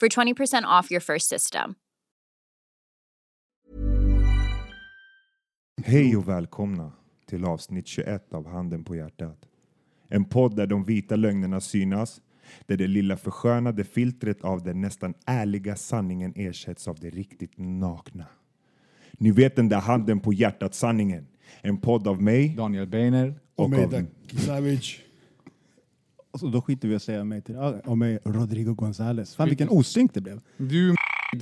for 20% off your first system. Hej och välkomna till avsnitt 21 av Handen på hjärtat. En podd där de vita lögnerna synas, där det lilla förskönade filtret av den nästan ärliga sanningen ersätts av det riktigt nakna. Ni vet den där Handen på hjärtat-sanningen. En podd av mig Daniel Beiner. och Och mig av... Savage. Så då skiter vi i att säga mig till och mig Rodrigo Gonzales. Fan vilken osynk det blev. Du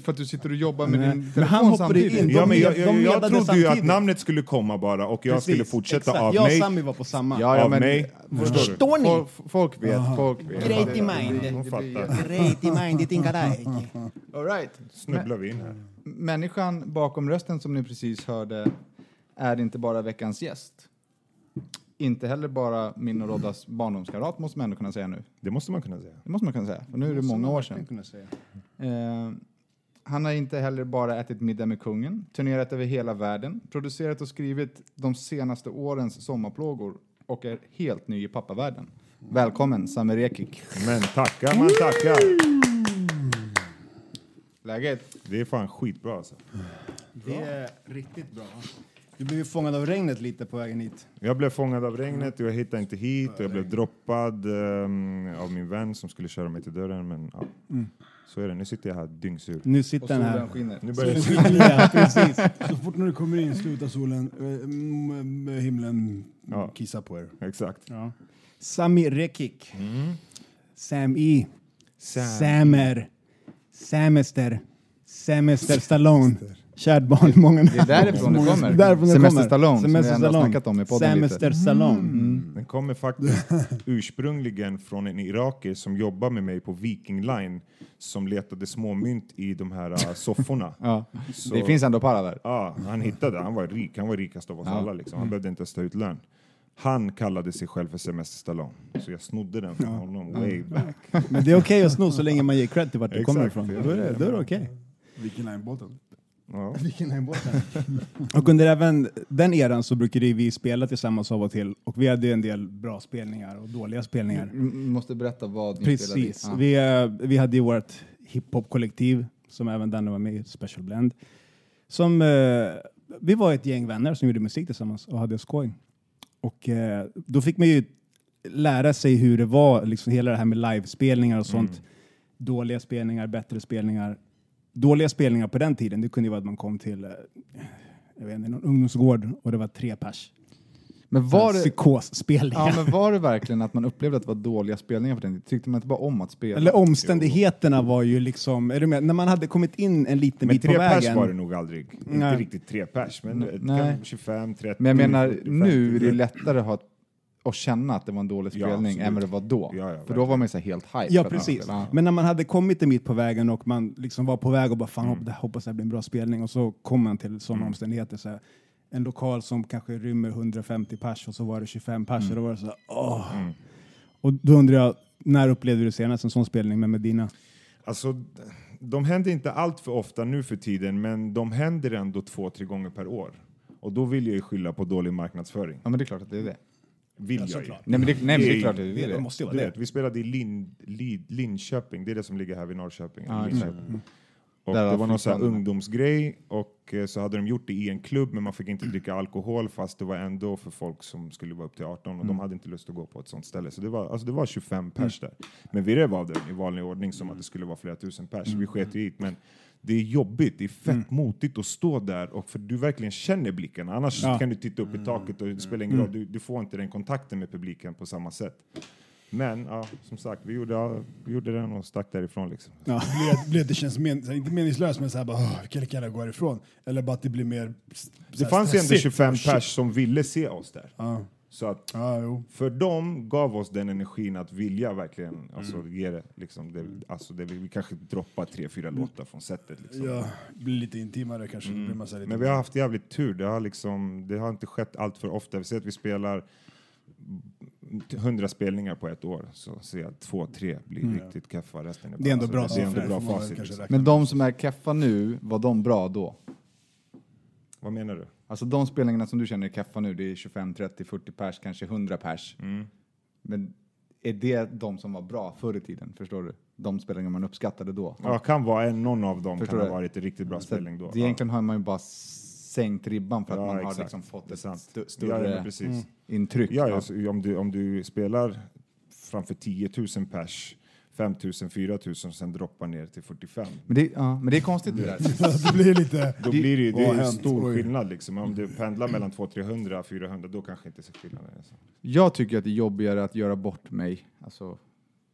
för att du sitter och jobbar med Nej, din men telefon han hoppade samtidigt. in. Ja, men jag, jag, jag medade trodde ju att namnet skulle komma bara och jag skulle Precis, fortsätta exakt. av jag mig. och Sami var på samma. Ja, ja, av men, mig. Förstår? Förstår ni? Folk, folk vet, folk vet. Great in mind. Great in mind, in garage. All right. Snubblar vi in här. Människan bakom rösten som ni precis hörde är inte bara veckans gäst. Inte heller bara min och Roddas barndomskamrat måste man ändå kunna säga nu. Det måste man kunna säga. Det måste man kunna säga, för nu är det många år sedan. Kunna säga. Eh, han har inte heller bara ätit middag med kungen, turnerat över hela världen, producerat och skrivit de senaste årens sommarplågor och är helt ny i pappavärlden. Välkommen Sami Rekik. Men tackar man tackar. Läget? Det är fan skitbra alltså. Det är riktigt bra. Du blev fångad av regnet lite på vägen hit. Jag blev fångad av regnet och jag hittade inte hit och jag blev droppad ehm, av min vän som skulle köra mig till dörren. Men ja, så är det. Nu sitter jag här dyngsur. Nu sitter den solen här. skiner. Nu börjar det ja, precis. Så fort när du kommer in slutar solen, mm, eh, himlen Ja. kissa på er. Exakt. Ja. Sami Rekik. Mm. Sam E. Sam. Samer. Semester. Semester Stallone. Kärt barn, många Det är därifrån det kommer. Därifrån det Semester kommer. Stallone, som vi Semester ändå har snackat om i podden lite. Semester Stallone. Den kommer faktiskt ursprungligen från en iraker som jobbar med mig på Viking Line som letade småmynt i de här uh, sofforna. Ja. Så- Det finns ändå para där. Ja, han hittade, han var rik, han var rikast av oss alla liksom. Han behövde inte ens ta ut lön. Han kallade sig själv för Semester Stallone, så jag snodde den från honom way back. Men det är okej att sno så länge man ger cred till vart det kommer ifrån. Då är det, då är det okej. Vilken linebåten? Ja. Vilken är båten? och under även den eran så brukade vi spela tillsammans av och till och vi hade en del bra spelningar och dåliga spelningar. M- måste berätta vad ni Precis. spelade i. Ja. Vi, eh, vi hade ju vårt hiphop-kollektiv som även Danne var med i, Special Blend. Som, eh, vi var ett gäng vänner som gjorde musik tillsammans och hade skoj. Och eh, då fick man ju lära sig hur det var, liksom hela det här med livespelningar och sånt. Dåliga spelningar, bättre spelningar. Dåliga spelningar på den tiden, det kunde ju vara att man kom till eh, jag vet inte, någon ungdomsgård och det var tre pers. Men var det, Psykosspelningar. ja, men var det verkligen att man upplevde att det var dåliga spelningar på den? Tyckte man inte bara om att spela? Eller omständigheterna var ju liksom, är du med? När man hade kommit in en liten Men bit på tre pers vägen. var det nog aldrig. Nej. Inte riktigt tre pers, men Nej. kan 25, 30, Men jag menar, 40, nu är det 50. lättare att ha ett och känna att det var en dålig Ja, spelning absolut. än vad det var då. Ja, ja, För då verkligen. var man ju så här helt hype. Ja, precis. Ja. Men när man hade kommit en bit på vägen och man liksom var på väg och bara fan Mm. hoppas det blir en bra spelning och så kom man till sådana omständigheter. Så här, en lokal som kanske rymmer 150 pers och så var det 25 pers och då var det så här, åh. Mm. Och då undrar jag, när upplevde du senast en sån spelning med Medina? Alltså, de händer inte allt för ofta nu för tiden, men de händer ändå två, tre gånger per år. Och då vill jag ju skylla på dålig marknadsföring. ja, men det är klart att det är det. Vill Ja, jag ju. Nej, men det, nej, men det är Det- klart att det Det det. måste ju Du vara vet, det. vi spelade i Lin, Lin, Linköping, det är det som ligger här vid Norrköping. Linköping. exakt. Och det har var någon sån ungdomsgrej och eh, så hade de gjort det i en klubb men man fick inte dricka alkohol fast det var ändå för folk som skulle vara upp till 18 och Mm. de hade inte lust att gå på ett sånt ställe. Så det var, alltså det var 25 pers där. Men vi rev av det i vanlig ordning som att det skulle vara flera tusen pers. Mm. Vi sket i det. Men det är jobbigt, det är fett motigt att stå där och för du verkligen känner blicken. Annars Ja. kan du titta upp i taket och det spelar ingen roll. Du, du får inte den kontakten med publiken på samma sätt. Men ja, som sagt, vi gjorde, ja, vi gjorde den och stack därifrån. Liksom. Ja. blir att det känns men, så här, inte meningslöst men såhär bara "Åh, vi kan lika gärna gå härifrån. Eller bara att det blir mer Det så här fanns ju ändå stressigt. 25 Shit. pers som ville se oss där. Ja, Så att jo. för dem gav oss den energin att vilja verkligen alltså, Mm. ge det. Liksom, det, alltså, det vi kanske droppar tre, fyra låtar från setet. Liksom. Ja, blir lite intimare kanske. Då blir lite Men vi har haft jävligt tur. Det har, liksom, det har inte skett allt för ofta. Vi ser att vi spelar 100 spelningar på ett år. Så ser jag att två, tre blir riktigt keffa. Resten är, Det är ändå alltså, bra det är ändå bra facit. Liksom. Men de som är keffa nu, var de bra då? Vad menar du? Alltså de spelningarna som du känner är keffa nu, det är 25, 30, 40 pers, kanske 100 pers. Mm. Men är det de som var bra förr i tiden? Förstår du? De spelningar man uppskattade då? Ja, kan vara en, någon av dem Förstår kan ha du? varit en riktigt bra Så spelning då. det Egentligen har man ju bara sänkt ribban för att Ja, man har exakt. liksom fått ett sant. st Ja, större ja, men precis. intryck. Ja, av- ja, så om, du, om du spelar framför 10 000 pers, 5 000, 4 000 och sen droppar ner till 45. Men, det, ja, men det är konstigt det där. det blir lite... Då blir det ju det är en stor skillnad. Liksom. Om du pendlar mellan 200, 300, 400, då kanske inte så skillnaden. Jag tycker att det är jobbigare att göra bort mig, alltså,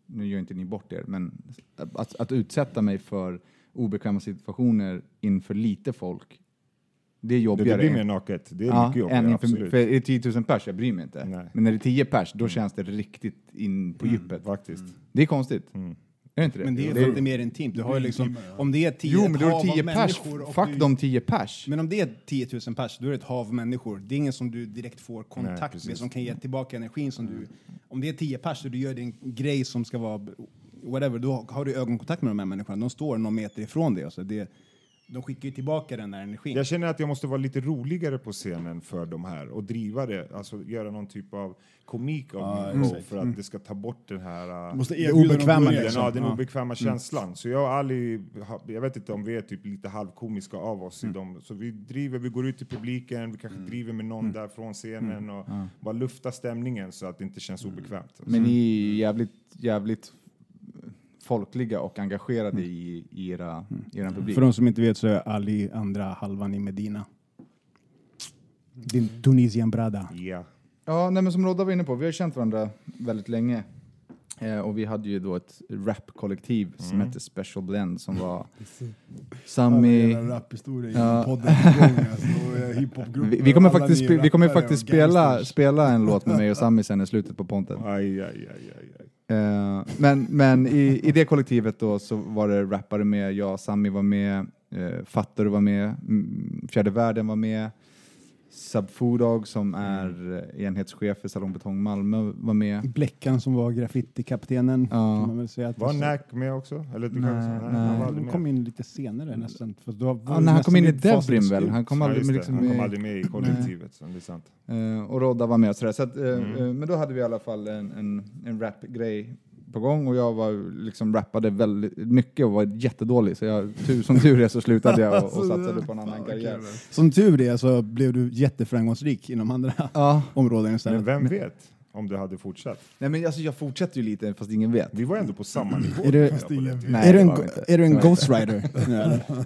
nu gör inte ni bort er, men att, att utsätta mig för obekväma situationer inför lite folk, det är jobbigare. det blir mer naket. Det är ja, mycket jobbigare, än inför, absolut. för är det 10 000 pers, jag bryr mig inte. Nej. Men när det är 10 pers, då känns det riktigt in på djupet. Faktiskt. Det är konstigt. Mm. Är det inte det? Men det är det lite mer intimt. Du har ju liksom, om det är tio, Jo, men då är det av 10 pers. människor och Fuck du- de 10 pers. Men om det är 10 000 pers, då är det ett hav av människor. Det är ingen som du direkt får Nej, kontakt med, precis. som kan ge tillbaka energin som du... Om det är 10 pers och du gör din grej som ska vara whatever, då har du ögonkontakt med de här människorna. De står någon meter ifrån dig. Alltså det, de skickar ju tillbaka den där energin. Jag känner att jag måste vara lite roligare på scenen för de här och driva det, alltså göra någon typ av komik av Ja, min show för att det ska ta bort den här uh, Du måste dem obekväma den, liksom. ja, den obekväma känslan. Så jag aldrig, ha- jag vet inte om vi är typ lite halvkomiska av oss i dem. Så vi driver, vi går ut till publiken, vi kanske driver med någon där från scenen och bara lufta stämningen så att det inte känns obekvämt. Men ni är jävligt, jävligt folkliga och engagerade i, i era, i era publik. För de som inte vet så är Ali andra halvan i Medina. Din Tunisian brada. Ja. Ja, nej, men som Rodda var inne på, vi har känt varandra väldigt länge. Eh, och vi hade ju då ett rapkollektiv som hette Special Blend som var Sami... En raphistoria Ja. i podden igång. Alltså, Vi, vi kommer faktiskt, vi kommer faktiskt spela, spela en låt med mig och Sami sen i slutet på ponten. Aj, aj, aj, aj, aj. Eh, men men i, i det kollektivet då så var det rappare med, jag, och Sami var med, eh, Fattor var med, mm, Fjärde Världen var med, Subfoodog som är eh, enhetschef för Salong Betong Malmö var med. Bläckan som var graffitikaptenen. Ja. Kan man väl säga att Var Nack med också? Eller du Nej, kanske, nej, nej. han Han med. kom in lite senare nästan. För då var Ja, när han kom in i Devrim väl? Han kom Ja, aldrig med liksom han kom med- aldrig med i kollektivet, så det är sant. Eh, och Rodda var med och sådär. Så att, eh, Mm. eh, men då hade vi i alla fall en, en, en rap-grej på gång och jag var, liksom rappade väldigt mycket och var jättedålig. Så jag, tur, som tur är så slutade jag och, och satsade på en annan karriär. Som tur är så blev du jätteframgångsrik inom andra Ja, områden Men istället. vem vet om det hade fortsatt? nej men alltså jag fortsätter ju lite fast ingen vet. Vi var ändå på samma nivå. Är tiden. Nej, är du en, är du en Det var Ghost Rider?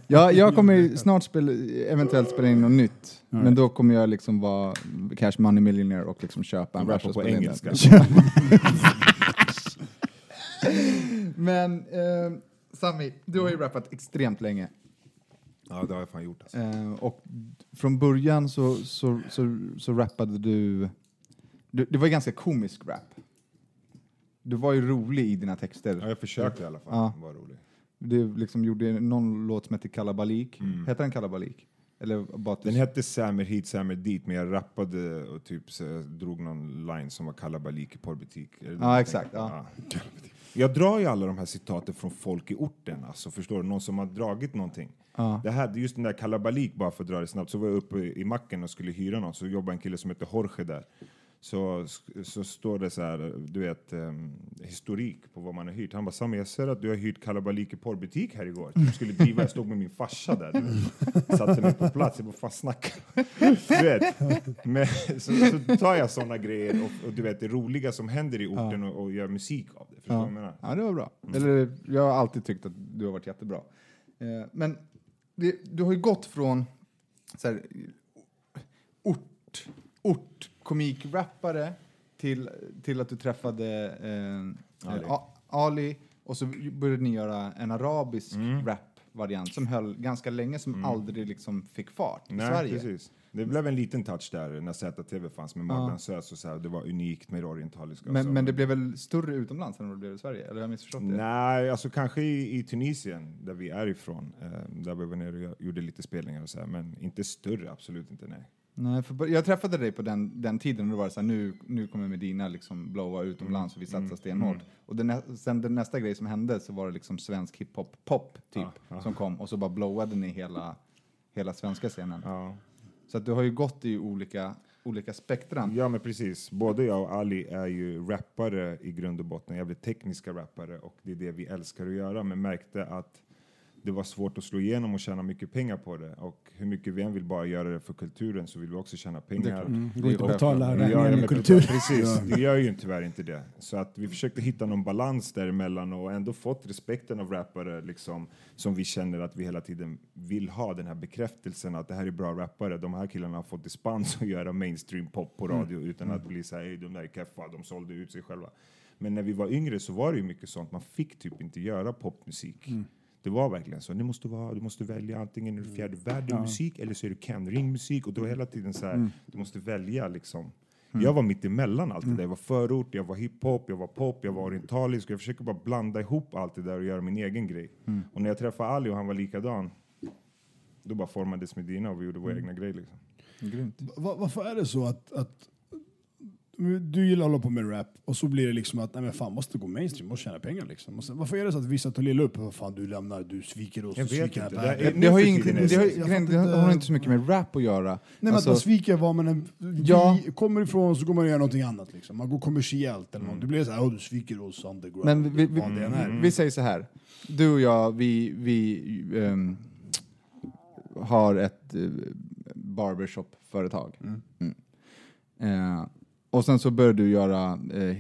Ja, jag kommer snart spela, eventuellt spela in något nytt. Men då kommer jag liksom vara cash money millionaire och liksom köpa en vers och på spela in engelska. den. Men eh, Sami, du har ju rappat extremt länge. Ja, det har jag fan gjort. Alltså. Eh, och från början så, så, så, så rappade du Du, det var ju ganska komisk rap. Du var ju rolig i dina texter. Ja, jag försökte i alla fall Ja. vara rolig. Du liksom gjorde någon låt som hette Kalabalik. Hette den Kalabalik? Den hette Samer hit, Samer dit, men jag rappade och typ så, drog någon line som var kalabalik i porrbutik. Ja, exakt, tänker på? ja. Jag drar ju alla de här citaten från folk i orten, alltså, förstår du? Någon som har dragit någonting. Det här, just den där kalabalik, bara för att dra det snabbt, så var jag uppe i macken och skulle hyra någon, så jobbade en kille som heter Jorge där. Så, så står det så här, du vet, um, historik på vad man har hyrt. Han bara, Sami jag ser att du har hyrt kalabalik i porrbutik här igår. Jag skulle driva, jag stod med min farsa där. Du. Satte mig på plats, jag bara, fan snackar du vet. Men, så, så tar jag sådana grejer och, och du vet det roliga som händer i orten och, och gör musik av det. Förstår du vad jag menar? Ja, det var bra. Eller, jag har alltid tyckt att du har varit jättebra. Eh, men det, du har ju gått från så här, ort, ort komikrappare till, till att du träffade eh, Ali. Ali. Ali och så började ni göra en arabisk Mm. rap-variant som höll ganska länge, som aldrig liksom fick fart i Nej, Sverige. precis. Det blev en liten touch där när ZTV fanns med Morgan Sös och så här, det var unikt med det orientaliska. Men, men det blev väl större utomlands än vad det blev i Sverige? Eller har jag missförstått det? Nej, alltså kanske i, i Tunisien, där vi är ifrån. Eh, där vi var nere och gjorde lite spelningar och så här, men inte större, absolut inte, nej. Nej, för jag träffade dig på den, den tiden och då var det så här, nu, nu kommer Medina liksom blowa utomlands och vi satsar stenhårt. Och den, nä- sen den nästa grej som hände så var det liksom svensk hiphop, pop typ, som kom och så bara blowade ni hela, hela svenska scenen. Ja. Så att du har ju gått i olika, olika spektran. Ja men precis, både jag och Ali är ju rappare i grund och botten, jävligt tekniska rappare och det är det vi älskar att göra men märkte att det var svårt att slå igenom och tjäna mycket pengar på det och hur mycket vi än vill bara göra det för kulturen så vill vi också tjäna pengar. Mm, det går är inte att betala räkningen men med kultur. Precis, det gör ju tyvärr inte det. Så att vi försökte hitta någon balans däremellan och ändå fått respekten av rappare liksom, som vi känner att vi hela tiden vill ha den här bekräftelsen att det här är bra rappare. De här killarna har fått dispens att göra mainstream pop på radio utan att bli så här, "Ey, de där är keffa, de sålde ut sig själva. Men när vi var yngre så var det ju mycket sånt, man fick typ inte göra popmusik. Det var verkligen så. Du måste, vara, du måste välja antingen är du fjärde världen musik eller så är du Ken Ring musik och var hela tiden så här, du måste välja liksom. Jag var mitt emellan allt det där. Jag var förort, jag var hiphop, jag var pop, jag var orientalisk. Jag försöker bara blanda ihop allt det där och göra min egen grej. Och när jag träffade Ali och han var likadan, då bara formades Medina och vi gjorde vår egna grej liksom. Grymt. Va- varför är det så att, att du gillar att hålla på med rap och så blir det liksom att nej men fan måste gå mainstream och tjäna pengar liksom. Och sen, varför är det så att vissa tar lilla upp vad fan du lämnar, du sviker oss, du sviker inte. Det. Det har ju det, har, det inte- har inte så mycket med rap att göra. Nej men Alltså- att man sviker vad man än, Ja. kommer ifrån så går man och gör någonting annat liksom. Man går kommersiellt eller något. Det blir så här, oh, du sviker oss underground. Men vi, vi, är. vi säger så här. Du och jag, vi, vi ehm, har ett uh, barbershop-företag. Mm. Eh, och sen så började du göra uh,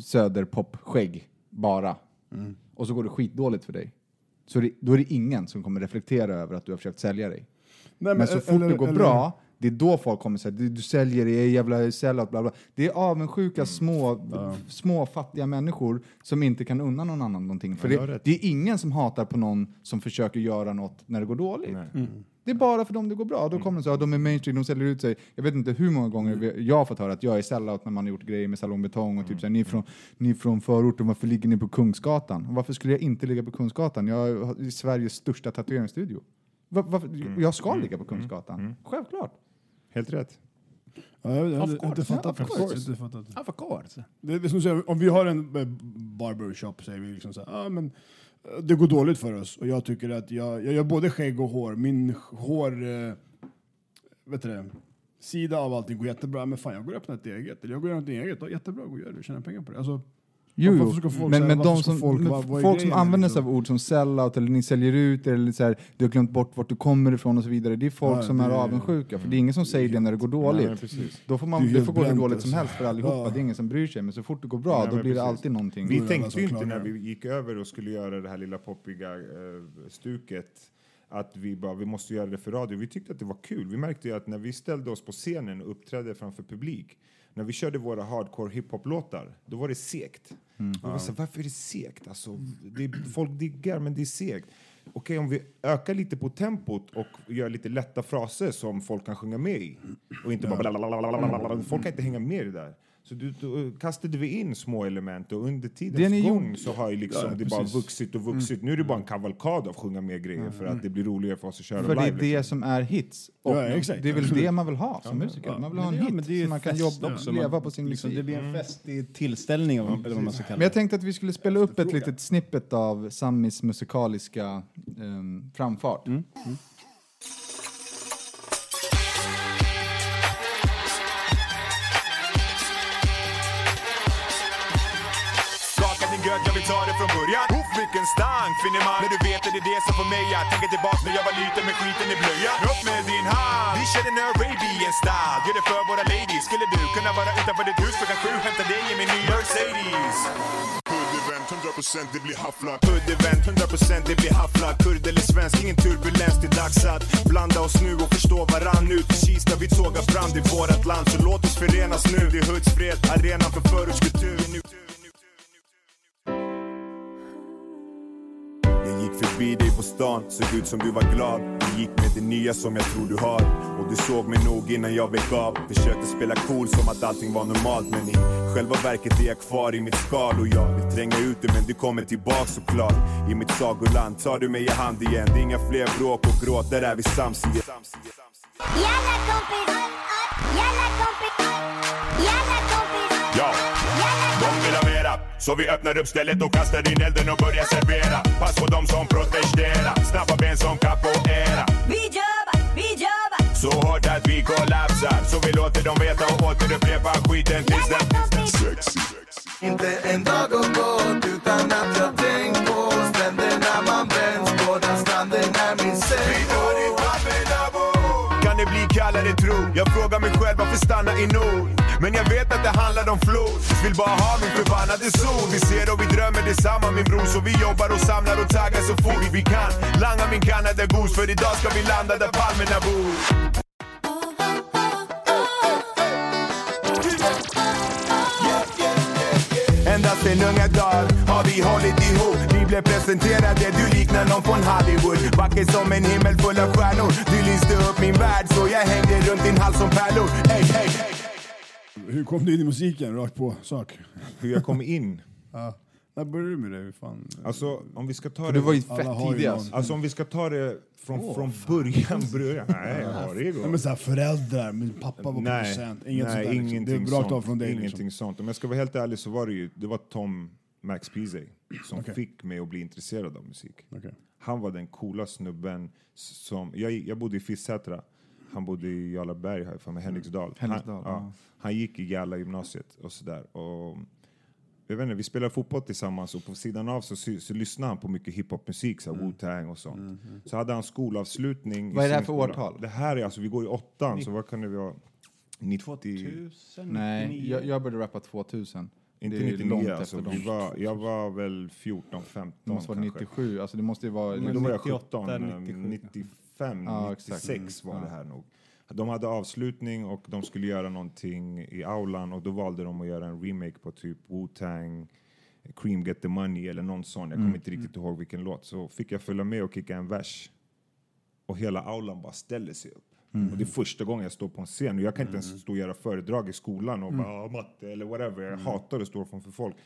söderpop-skägg bara. Och så går det skitdåligt för dig. Så det, då är det ingen som kommer reflektera över att du har försökt sälja dig. Nej, Men så fort eller- det går eller- bra, det är då folk kommer säga du, du säljer, det är jävla sellout, bla bla. Det är avundsjuka Mm. små, små fattiga människor som inte kan unna någon annan någonting. För Ja, det, det är ingen som hatar på någon som försöker göra något när det går dåligt. Nej. Mm. Det är bara för dem det går bra. Då kommer de säga att de är mainstream, de säljer ut sig. Jag vet inte hur många gånger vi- jag har fått höra att jag är sellout när man har gjort grejer med salongbetong och typ såhär, ni är från, ni är från förorten, varför ligger ni på Kungsgatan? Och varför skulle jag inte ligga på Kungsgatan? Jag har Sveriges största tatueringsstudio. Var, varför, Jag ska ligga på Kungsgatan. Självklart. Helt rätt. Ja, jag, jag, Of course, fattat of course. Inte fattat. Of course. Det, det är som säger, om vi har en eh, barbershop säger vi liksom så här, ah, men det går dåligt för oss och jag tycker att jag, jag gör både skägg och hår. Min hår, eh, vet du det, sida av allting går jättebra. Men fan jag går och öppnar ett eget. Eller jag går och gör något eget. Ja, jättebra, gå och gör det. Tjäna pengar på det. Alltså, Jo, jo. folk men, säga- men de som, folk- men vad- vad är folk som använder liksom? sig av ord som sellout eller ni säljer ut er, eller så här, du har glömt bort vart du kommer ifrån och så vidare. Det är folk Ja, som är det- avundsjuka. För det är ingen som säger det när det går dåligt. Nej. Då får Det man, är det får gå hur dåligt som alltså. helst för allihopa. Ja. Det är ingen som bryr sig. Men så fort det går bra, Nej, då blir det precis. alltid någonting. Vi tänkte ju inte när vi gick över och skulle göra det här lilla poppiga eh, stuket att vi bara, vi måste göra det för radio. Vi tyckte att det var kul. Vi märkte ju att när vi ställde oss på scenen och uppträdde framför publik, när vi körde våra hardcore hiphop-låtar, då var det segt. Mm. Var så, varför är det segt? Alltså, det är, folk diggar, men det är segt. okej om vi ökar lite på tempot och gör lite lätta fraser som folk kan sjunga med i. Och inte bara blablabla. Folk kan inte hänga med i det där. Så du, då kastade vi in små element och under tidens gång gjorde- så har ju liksom Ja, det bara vuxit och vuxit. Nu är det bara en kavalkad av sjunga med grejer för att det blir roligare för oss att köra För det är live. det liksom. som är hits. Och Ja, exakt. det är väl det man vill ha som musiker. Man vill ha en Men ja, hit men det som man kan jobba, också. leva Man- på sin liksom, musik. Det blir en festig tillställning, eller vad man ska kalla Men det. jag tänkte att vi skulle spela upp ett litet snippet av Sammis musikaliska ehm, framfart. Skaka göt, jag vill ta det från början. Uff, vilken stank finner man. När du vet att det är det som får mig att tänka tillbaks. När jag var liten med skiten i blöjan. Upp med din hand. Vi kör den Arabian style. Gör det för våra ladies. Skulle du kunna vara utanför ditt hus? Klockan sju Hämta dig i min nya Mercedes Hoodevent, 100% det blir hafflak Hoodevent, 100% det blir hafflak Kurd eller svensk, ingen turbulens Det är dags att blanda oss nu och förstå varann. Ut i Kista, vi tågar fram till vårat land Så låt oss förenas nu. Det är Hudsfred, arenan för förortskultur förbi dig på stan, såg ut som du var glad. Du gick med det nya som jag tror du har. Och du såg mig nog innan jag vek av. Försökte spela cool som att allting var normalt. Men i själva verket är jag kvar i mitt skal. Och jag vill tränga ut dig men du kommer tillbaks såklart. I mitt sagoland tar du mig i hand igen. Det är inga fler bråk och gråt, där är vi sams igen Jalla kompis, yalla kompis, Så vi öppnar upp stället och kastar in elden och börjar servera Pass på dem som protesterar Snabba ben som capoeira Vi jobbar, vi jobbar. Så hårt att vi kollapsar Så vi låter dem veta och återupprepa skiten tills den Sexy Inte en dag har gått utan att jag tänkt på stränderna man bränns på den stranden är min säng. Kan det bli kallare tro? Jag frågar mig själv varför stanna i nord? Men jag vet att det handlar om flod. Vill bara ha min förbannade sol Vi ser och vi drömmer detsamma min bror. Så vi jobbar och samlar och taggar så fort vi kan. Langa min Canada Goose För idag ska vi landa där palmerna bor. Ända sen unga dagar har vi hållit ihop. Vi blev presenterade, du liknar någon från Hollywood. Vacker som en himmel full av stjärnor. Du lyste upp min värld så jag hängde runt din hals som pärlor. Hey, hey, hey. Hur kom du in i musiken? Rakt på sak. Hur jag kom in. Ja. När började du med det? Hur Fan. Alltså om vi ska ta det... du var ju Alla fett tidig alltså. Alltså om vi ska ta det från, från början, början. Nej, jag har det igång. men så här, föräldrar, min pappa var Nej, producent. Inget nej sånt där, liksom. ingenting Det är rakt av sånt. från dig. Ingenting Liksom. sånt. Om jag ska vara helt ärlig så var det ju, det var Tom Max Peasy som Okej. fick mig att bli intresserad av musik. Okej. Han var den coola snubben som, jag, jag bodde i Fisksätra, han bodde i Jarlaberg här för mig, Henriksdal. Henriksdal, han, ja. han gick i Gälla gymnasiet och sådär. Och, jag vet inte, vi spelade fotboll tillsammans och på sidan av så, så, så lyssnade han på mycket hiphopmusik, så Mm. Wu-Tang och sånt. Så hade han skolavslutning. Vad är det här för årtal? Det här är alltså, vi går i åttan, så vad kan det vara? 90... Nej, jag, jag började rappa 2000. Inte Det är 99 långt alltså. efter Vi var, jag var väl 14, 15 Det måste vara kanske. 97, alltså det måste ju vara... Men då var jag 98, 17, 97. 95, Ja, exakt. 96 var Mm. det här nog. De hade avslutning och de skulle göra någonting i aulan och då valde de att göra en remake på typ Wu-Tang, Cream Get The Money eller någon sån. Jag kommer Mm. inte riktigt ihåg vilken låt. Så fick jag följa med och kicka en vers. Och hela aulan bara ställer sig upp. Mm. Och det är första gången jag står på en scen och jag kan inte ens stå och göra föredrag i skolan och bara "Ah, matte eller whatever. Jag hatar att stå framför folk.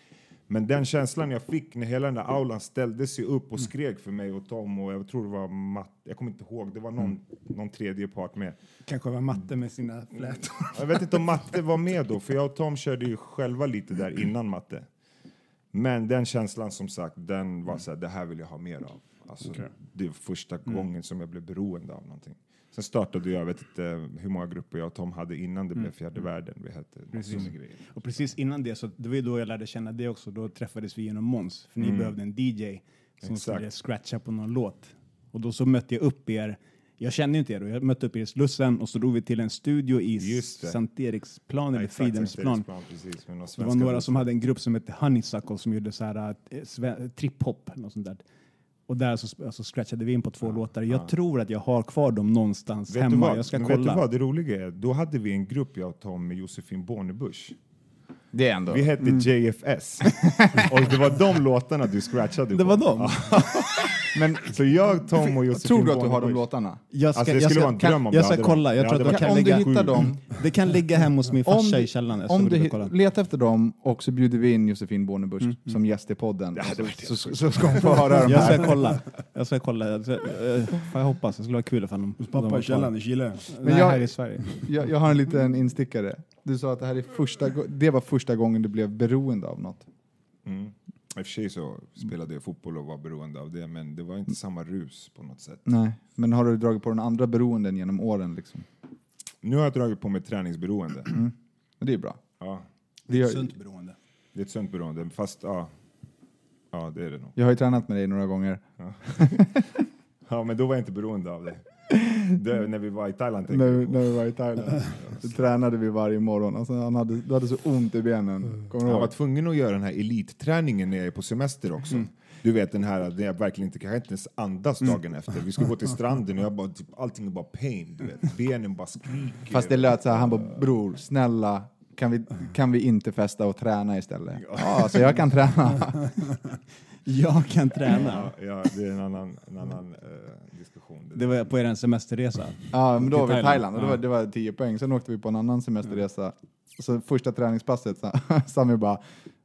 Men den känslan jag fick när hela den där aulan ställde sig upp och skrek för mig och Tom och jag tror det var matte, jag kommer inte ihåg, det var någon, någon tredje part med. Kanske var matte med sina flätor. Jag vet inte om matte var med då, för jag och Tom körde ju själva lite där innan matte. Men den känslan som sagt, den var så här, det här vill jag ha mer av. Alltså, Okej. Det är första gången som jag blev beroende av någonting. Sen startade jag, jag vet inte hur många grupper jag och Tom hade innan det blev fjärde världen. Vi hette grejer. Och precis innan det, så det var ju då jag lärde känna dig också, då träffades vi genom Måns. För ni behövde en DJ som Exakt. skulle scratcha på någon låt. Och då så mötte jag upp er, jag kände inte er då, jag mötte upp er i Slussen och så drog vi till en studio i. Sankt Eriksplan eller Fridhemsplan. Precis, Det var några som hade en grupp som hette Honeysuckle som gjorde så här eh, trip-hop, något sånt där. Och där så alltså, scratchade vi in på två låtar. Jag tror att jag har kvar dem någonstans Vet hemma. Jag ska kolla. Vet du vad det roliga är? Då hade vi en grupp jag och Tom med Josefin Bornebusch. Det är ändå... Vi hette JFS. och det var de låtarna du scratchade Det på. var dem? Men Så jag, Tom och Josefin tror du att du har de låtarna? Jag ska, Alltså, det jag skulle ska, vara en kan, dröm om jag du ska hade kolla. dem. Jag Ja, tror att de kan Om du ligga, hittar dem, det kan ligga hemma hos min farsa i källaren. Jag om du letar efter dem och så bjuder vi in Josefin Bornebusch Mm. som gäst i podden. så, så, så ska hon få höra de Jag här. ska kolla. Jag ska kolla. Jag, ska, eh, får jag hoppas. Det skulle vara kul ifall de... Hos de pappa i källaren i Chile. Nej, jag- här i Sverige. Jag, jag har en liten instickare. Du sa att det här är första, det var första gången du blev beroende av något. Mm. I och för sig så spelade jag fotboll och var beroende av det, men det var inte samma rus på något sätt. Nej, men har du dragit på den andra beroenden genom åren? Liksom? Nu har jag dragit på mig träningsberoende. Men det är bra. Ja, Det gör, Sunt beroende. det är ett sunt beroende, fast ja, ja det är det nog. jag har ju tränat med dig några gånger. Ja, men då var jag inte beroende av det. det när vi var i Thailand När, vi- när vi var i Thailand. Då tränade vi varje morgon. Alltså, han hade, du hade så ont i benen. Kommer du Jag var tvungen att göra den här elitträningen när jag är på semester också. Mm. Du vet den här, där jag verkligen inte kan inte ens andas dagen efter. Vi skulle gå till stranden och jag bara, typ, allting är bara pain. Du vet. Benen bara skriker. Fast det lät så här, han bara bror, snälla, kan vi, kan vi inte festa och träna istället? Ja, så jag kan träna. Jag kan träna. Ja, ja, det är en annan, en annan eh, diskussion. Det Det var på er semesterresa. Ja, men då var vi i Thailand och det var, det var 10 poäng. Sen åkte vi på en annan semesterresa. Så första träningspasset sa Sami bara,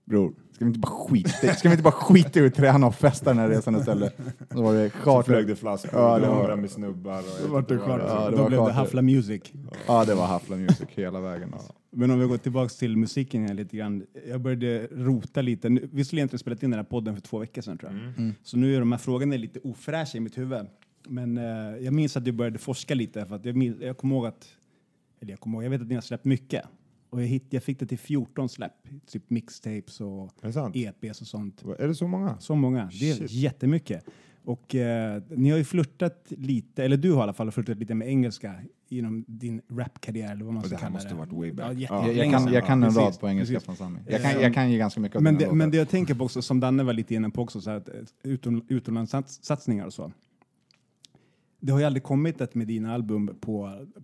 bror, ska vi inte bara skita i- ska vi inte bara skita i att träna och festa den här resan istället? Så var det så charter. flög det flaskor Ja, det var- med snubbar. Och jag vet det inte vad charter. Ja, det Då var blev det charter. Hafla Music. Ja, det var Hafla Music hela vägen. Alltså. Men om vi går tillbaka till musiken igen lite grann. Jag började rota lite. Nu- Vi skulle egentligen spelat in den här podden för två veckor sedan tror jag. Så nu är de här frågorna lite ofräscha i mitt huvud. Men eh, jag minns att du började forska lite. För att jag, minns, jag kommer ihåg att, eller jag kommer ihåg, jag vet att ni har släppt mycket. Och jag, hitt, jag fick det till 14 släpp. Typ mixtapes och Är det sant? EPs och sånt. Är det så många? Så många. Det är Shit. jättemycket. Och eh, ni har ju flörtat lite, eller du har i alla fall flörtat lite med engelska inom din rapkarriär eller vad man Och ska det här kalla måste det. varit way back. Ja, Ja. Jag, kan, jag kan en Precis, rad på engelska precis. från Sami. Jag kan, jag kan ge ganska mycket Men det, men det jag tänker på också, som Danne var lite inne på också, så här, att eh, utom, utomlandssatsningar och så. Det har ju aldrig kommit ett Medina-album på,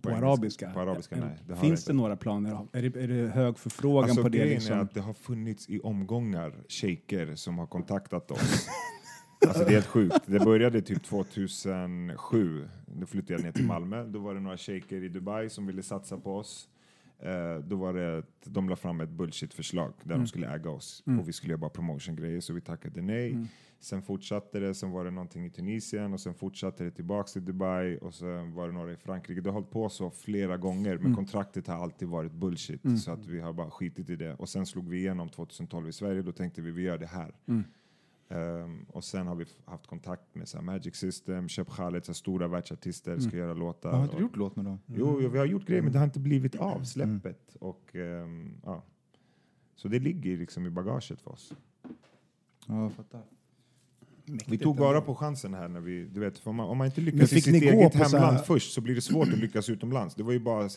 på, engelska. arabiska. På arabiska, nej, det har Finns det det några planer? Är det, är det hög förfrågan Alltså på det? Liksom? är att det har funnits i omgångar shejker som har kontaktat oss. alltså det är helt sjukt. Det började typ 2007. Då flyttade jag ner till Malmö. Då var det några shejker i Dubai som ville satsa på oss. Eh, då var det, de la fram ett bullshit-förslag där de skulle äga oss och vi skulle göra bara promotion-grejer så vi tackade nej. Sen fortsatte det, sen var det någonting i Tunisien och sen fortsatte det tillbaks till Dubai och sen var det några i Frankrike. Det har hållit på så flera gånger men kontraktet har alltid varit bullshit så att vi har bara skitit i det. Och sen slog vi igenom 2012 i Sverige, då tänkte vi vi gör det här. Ehm, och sen har vi haft kontakt med så Magic System, Shep Khaled, så stora världsartister, ska göra låtar. Har inte och- gjort låt med dem? Jo, jo, vi har gjort grejer men det har inte blivit av släppet. Och, ehm, ja. Så det ligger liksom i bagaget för oss. Ja, jag fattar. Vi tog bara på chansen här när vi, du vet, för om man, om man inte lyckas i sitt eget hemland här- först så blir det svårt att lyckas utomlands. Det var ju bara,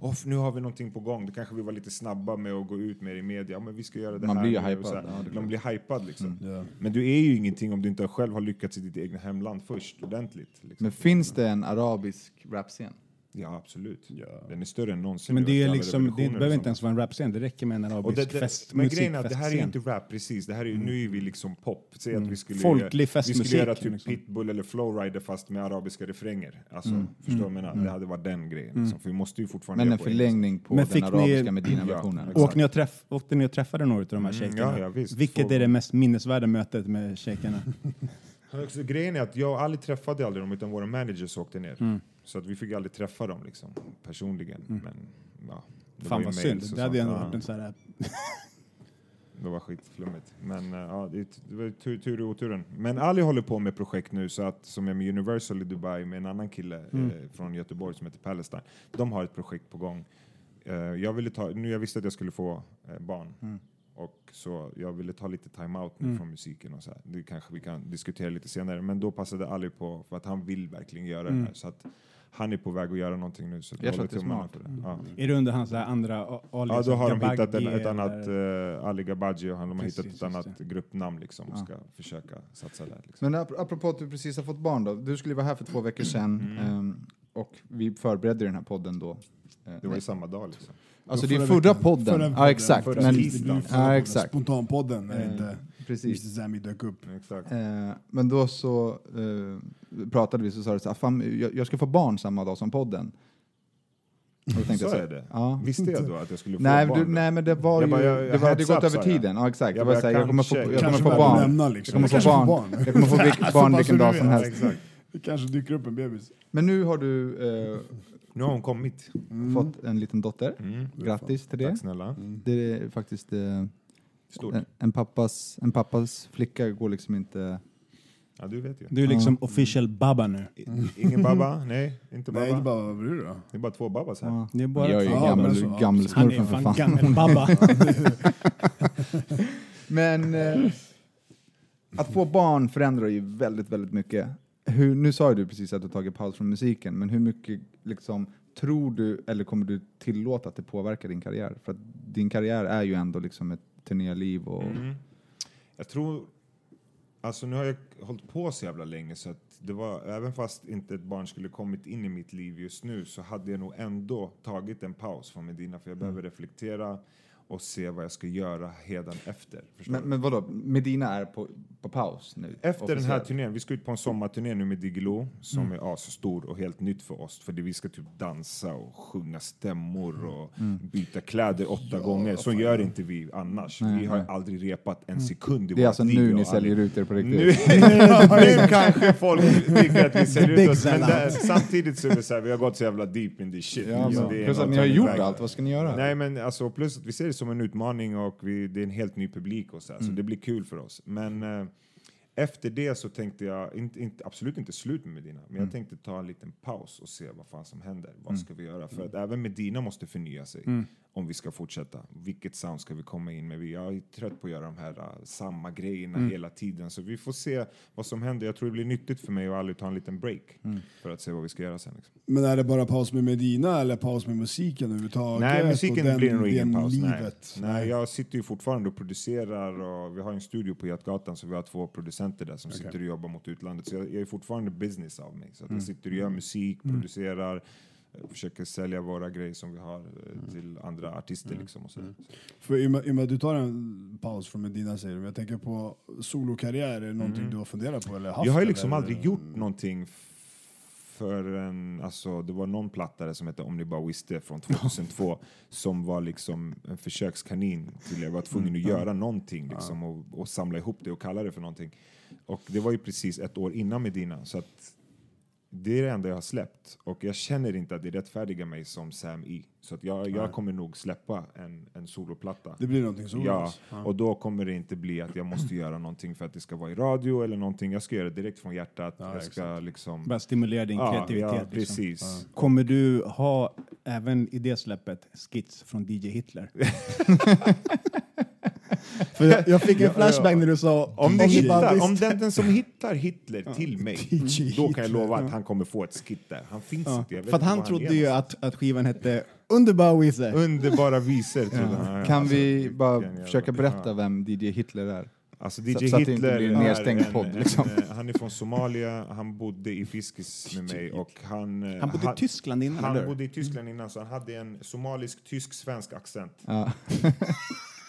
oh, nu har vi någonting på gång, då kanske vi var lite snabba med att gå ut med det i media, men vi ska göra det Man här. blir hypad, så här. ja, Man blir hypad liksom. Ja. Men du är ju ingenting om du inte själv har lyckats i ditt egna hemland först ordentligt. Liksom. Men finns det en arabisk rapscen? Ja, absolut. Den är större än någonsin. Men det, är alla liksom, det behöver inte ens vara en rapscen, det räcker med en arabisk det, det, fest, men grejen är att det här är inte rap precis, det här är ju, nu är vi liksom pop. Säg att vi skulle, Folklig göra, vi festmusik, skulle göra typ liksom. Pitbull eller Flowrider fast med arabiska refränger. Alltså, förstår du jag menar? Det hade varit den grejen. Liksom. För vi måste ju fortfarande Men en förlängning på Men den arabiska Medina-versionen? Ja, Åkte ni, träff, åkte ni och träffade några av de här Mm, shejkerna? ja, ja, visst. Vilket är det mest minnesvärda mötet med shejkerna? engelska. Så grejen är att jag aldrig träffade aldrig dem utan våra managers åkte ner. Mm. Så att vi fick aldrig träffa dem liksom, personligen. Men, ja, det Fan vad synd. Det hade ju ändå varit en sån här... Det var skitflummigt. Men eh, ja, det, det var tur, tur i oturen. Men Ali håller på med projekt nu så att, som är med Universal i Dubai med en annan kille Mm. eh, från Göteborg som heter Palestine. De har ett projekt på gång. Eh, jag, ville ta, nu jag visste att jag skulle få eh, barn. Mm. Och så jag ville ta lite time-out nu från musiken och så här. Det kanske vi kan diskutera lite senare. Men då passade Ali på för att han vill verkligen göra Mm. det här. Så att han är på väg att göra någonting nu. Så Jag tror att det är smart. för det. Ja. Är det under hans andra a- alias? Ja, då har de hittat en, ett annat, uh, Ali Gabaji och han, de har Precis, hittat ett annat gruppnamn liksom och Ja. ska försöka satsa där. Liksom. Men ap- apropå att du precis har fått barn då. Du skulle vara här för två veckor sedan. Mm. Ehm, och vi förberedde den här podden då. Det var ju samma dag liksom. Alltså det är Förra förra veckan. podden. Förra ja podden. exakt. Förra Men, tisdagen. ja, exakt. Spontanpodden när Eh, inte Mr Precis. Sammy dök upp. Exakt. Eh, men då så eh, pratade vi så sa det så här, fan, jag, jag ska få barn samma dag som podden. Och Så jag så är det? Ja. Visste jag då att jag skulle få Nej, barn? du, nej, men det var Jag ju, bara, jag- det var, hade gått över jag. tiden. Ja, exakt. Jag Jag, bara, här, jag kommer få, jag kommer få barn. att nämna liksom. Jag kommer få barn. barn. Jag kommer få barn vilken du dag som helst. Det kanske dyker upp en bebis. Men nu har du eh, Nu har hon kommit. fått en liten dotter. Mm. Grattis till det. Tack snälla. Det är faktiskt eh, Stort. en, en, pappas, en pappas flicka går liksom inte... Ja, du vet ju. Du är liksom official babba nu. I- Ingen baba? Nej, inte baba. Nej, bara, vad blir det då? Det är bara två babas här. Ja. Det är bara jag är ju. Ja, gammal, men så- Han är gammelsmurfen för fan fan. gammelbabba. Men eh, att få barn förändrar ju väldigt, väldigt mycket. Hur, nu sa ju du precis att du tagit paus från musiken, men hur mycket liksom, tror du, eller kommer du tillåta att det påverkar din karriär? För att din karriär är ju ändå liksom ett turnéliv och... Mm. Jag tror... Alltså nu har jag hållit på så jävla länge så att det var, även fast inte ett barn skulle kommit in i mitt liv just nu så hade jag nog ändå tagit en paus från Medina för jag behöver reflektera och se vad jag ska göra hedan efter. Men, men vadå, Medina är på, på paus nu? Efter den här officiellt? turnén, vi ska ut på en sommarturné nu med Diggiloo som är asstor och helt nytt för oss. För det, vi ska typ dansa och sjunga stämmor och byta kläder åtta gånger. Så gör inte vi annars. vi har aldrig repat en sekund i Det är alltså nu ni säljer ut er på nu, riktigt? nu kanske folk tycker att vi säljer ut oss, men där, samtidigt så är det så här, vi har gått så jävla deep in this shit. Ja, är plus att ni har gjort allt, vad ska ni göra? Nej men alltså plus att vi ser det som en utmaning och vi, det är en helt ny publik och så, här, så det blir kul för oss. Men eh, efter det så tänkte jag, inte, inte, absolut inte slut med Medina, men jag tänkte ta en liten paus och se vad fan som händer. Vad ska vi göra? För att även Medina måste förnya sig om vi ska fortsätta. Vilket sound ska vi komma in med? Jag är trött på att göra de här uh, samma grejerna hela tiden. Så vi får se vad som händer. Jag tror det blir nyttigt för mig att aldrig ta en liten break för att se vad vi ska göra sen. Liksom. Men är det bara paus med Medina eller paus med musiken överhuvudtaget? Nej, musiken den- blir nog ingen paus. Nej. Nej, jag sitter ju fortfarande och producerar och vi har en studio på Götgatan så vi har två producenter där som sitter och jobbar mot utlandet. Så jag, jag är fortfarande business av mig. Så att jag sitter och gör musik, producerar, eh, försöker sälja våra grejer som vi har eh, till andra artister liksom och så. För i och, med, I och med att du tar en paus från Medina säger du, jag tänker på solokarriär, är det någonting du har funderat på eller haft? Jag har ju liksom eller? aldrig gjort någonting förrän, alltså det var någon plattare som hette Om ni bara visste från 2002 som var liksom en försökskanin till jag var tvungen att göra någonting liksom och, och samla ihop det och kalla det för någonting. Och det var ju precis ett år innan Medina så att det är det enda jag har släppt och jag känner inte att det rättfärdigar mig som Sam E. Så att jag, jag kommer nog släppa en, en soloplatta. Det blir någonting så? Ja, alltså. och då kommer det inte bli att jag måste göra någonting för att det ska vara i radio eller någonting. Jag ska göra det direkt från hjärtat. jag ska liksom... Bara stimulera din Ja, kreativitet. ja, liksom. precis. Kommer du ha, även i det släppet, skits från DJ Hitler? För jag, jag fick en flashback när du sa Om, du hittar, om den, den som hittar Hitler till mig, DJ då kan jag Hitler, lova att han kommer få ett skit där. Han finns Ja. inte. Jag vet För att han trodde är ju att, att skivan hette Underbar Wizzy. Underbara visor trodde han. Ja, Kan alltså, vi bara försöka berätta vem DJ Hitler är? Alltså Så- DJ så att det inte Hitler blir en är nedstängd en, podd, en, liksom. eh, han är från Somalia, han bodde i Fiskis med mig och han... eh, Han bodde i Tyskland innan, Han eller bodde i Tyskland innan så han hade en somalisk, tysk, svensk accent. Ja.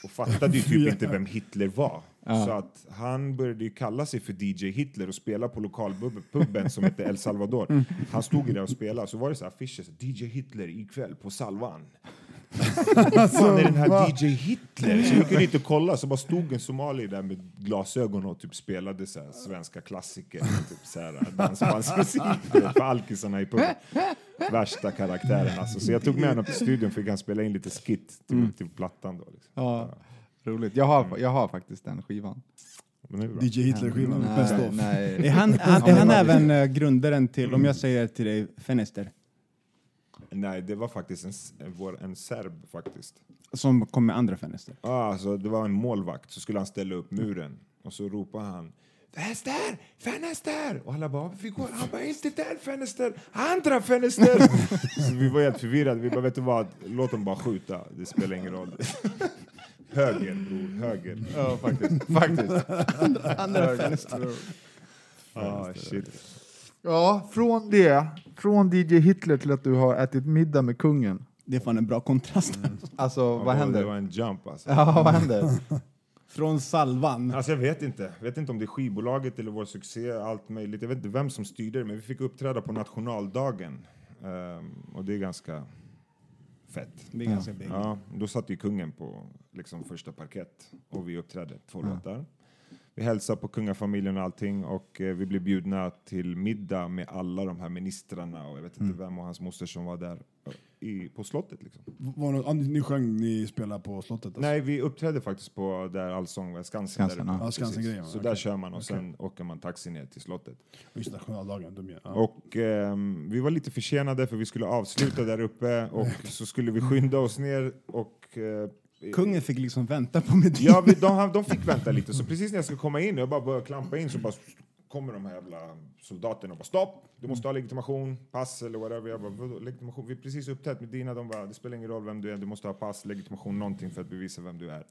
och fattade ju typ inte vem Hitler var. Så att han började ju kalla sig för DJ Hitler och spela på lokalpuben som hette El Salvador. Han stod ju där och spelade, så var det så affischer, så DJ Hitler ikväll på Salvan. Fan är den här DJ Hitler? Så vi kunde inte kolla, så bara stod en somalier där med glasögon och typ spelade så här svenska klassiker, typ så här dansbandsmusik för alkisarna i puben. Värsta karaktären alltså. Så jag tog med honom till studion fick han spela in lite skit till, till plattan då. Liksom. Ja, roligt. Jag har, jag har faktiskt den skivan. DJ Hitler-skivan, best of. Är han, han, Ja, är han även eh, grundaren till, om jag säger till dig, Fenester? Nej, det var faktiskt en, vår, en serb faktiskt. Som kom med andra Fenester? Ah, alltså, det var en målvakt, så skulle han ställa upp muren och så ropade han Fenster! Fenster! Och alla bara, vi går. Han bara, inte den fenster, andra fenster! så vi var helt förvirrade, vi bara, vet du vad, låt dem bara skjuta, det spelar ingen roll. höger, bror, höger. Ja, faktiskt. faktiskt. Andra Fenester. Ah, shit. Ja, från det, från DJ Hitler till att du har ätit middag med kungen. Det är fan en bra kontrast. Alltså, vad Det händer? var en jump alltså. Ja, vad händer? Från salvan. Alltså jag vet inte. Jag vet inte om det är skivbolaget eller vår succé, allt möjligt. Jag vet inte vem som styrde det, men vi fick uppträda på nationaldagen. Ehm, och det är ganska fett. Det är ganska big. Ja, då satt ju kungen på liksom, första parkett och vi uppträdde två låtar. Vi hälsade på kungafamiljen och allting och eh, vi blev bjudna till middag med alla de här ministrarna och jag vet inte vem och hans moster som var där eh, i, på slottet. Liksom. Var det, ni ni sjöng, ni spelade på slottet? Alltså. Nej, vi uppträdde faktiskt på där Allsång Skansen. Skansen, där ja. Skansen-grejen, Precis. Så okej. där kör man och sen åker man taxi ner till slottet. Just nationaldagen, dum ja. Och ehm, vi var lite försenade för vi skulle avsluta där uppe och så skulle vi skynda oss ner och eh, Kungen fick liksom vänta på Medina. Ja, vi, de, de fick vänta lite, så precis när jag skulle komma in och jag bara började klampa in så bara kommer de här jävla soldaterna och bara stopp, du måste ha legitimation, pass eller whatever. Jag bara, "Vadå, legitimation? Vi är precis upptäckt med dina, de bara, det spelar ingen roll vem du är, du måste ha pass, legitimation, någonting för att bevisa vem du är.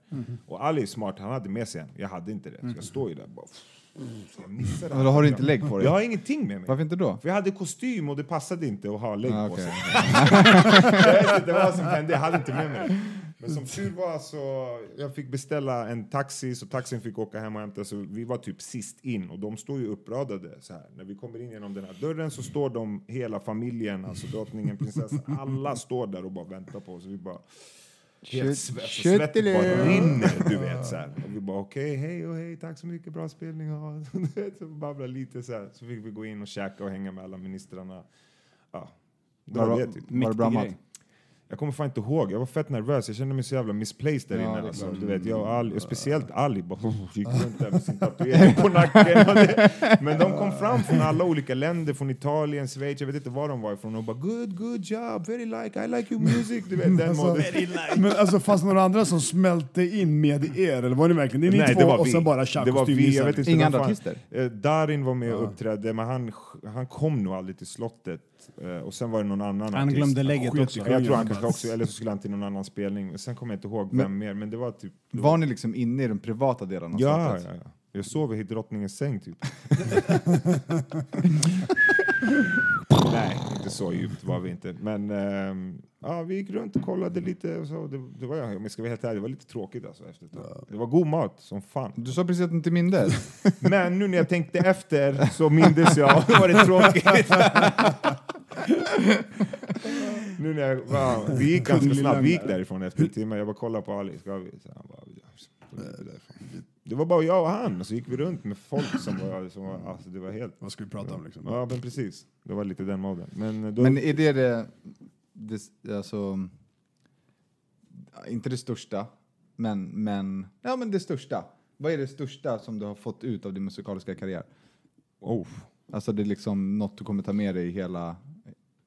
Och Ali är smart, han hade med sig en, jag hade inte det. Så jag står ju där bara, ska jag det då har du inte lägg på dig? Jag har ingenting med mig. Varför inte då? För jag hade kostym och det passade inte att ha lägg Ah, på sig. jag vet inte vad som hände, jag hade inte med mig. Men som tur var så jag fick beställa en taxi så taxin fick åka hem och hämta så vi var typ sist in och de står ju uppradade så här. När vi kommer in genom den här dörren så står de hela familjen, alltså drottningen, prinsessan, alla står där och bara väntar på oss. Vi bara Helt alltså, svettet bara rinner, du vet. Så här. Och vi bara okej, hej och hej, tack så mycket, bra spelning. Så babbla lite så här. Så fick vi gå in och käka och hänga med alla ministrarna. Ja, det var, Var, det typ. var det bra mat? Jag kommer fan inte ihåg, jag var fett nervös. Jag kände mig så jävla misplaced där Ja, inne. det Alltså. Du vet, jag och Ali, och speciellt Ali, bara, gick runt där med sin tatuering på nacken. Det. Men de kom fram från alla olika länder, från Italien, Schweiz, jag vet inte var de var ifrån. Och bara good, good job, very like, I like your music. Du vet, den Alltså, moden. men alltså fanns det några andra som smälte in med er? Eller var ni verkligen det är ni Nej, två det var och vi. sen bara Det var vi, jag vet inte Inga andra artister? Eh, Darin var med och uppträdde, men han, han kom nog aldrig till slottet. Eh, och sen var det någon annan Han artist. glömde lägget också. Jag tror han kanske också, eller så skulle han till någon annan spelning. Sen kommer jag inte ihåg vem Men- mer, men det var typ... det Var ni liksom inne i den privata delen av Ja, ja, ja. Jag sov i drottningens säng typ. Nej, inte så djupt var vi inte. Men ehm, ja, vi gick runt och kollade lite. Och så. Det, det var, om jag ska vara helt ärlig, det var lite tråkigt alltså. Efter ett tag. Det var god mat som fan. Du sa precis att du inte mindes. Men nu när jag tänkte efter så mindes jag och då var det tråkigt. nu när jag, ja, vi gick ganska snabbt, vi gick därifrån efter en timme. Jag bara kollade på Ali, ska vi? Så han bara. Det var bara jag och han, och så gick vi runt med folk som var, som var alltså det var helt... Vad ska vi prata om liksom? Ja, men precis. Det var lite den moden. Men, eh, då, Men är det det, det alltså, inte det största, men, men, ja men det största. Vad är det största som du har fått ut av din musikaliska karriär? oh, Alltså det är liksom något du kommer ta med dig hela,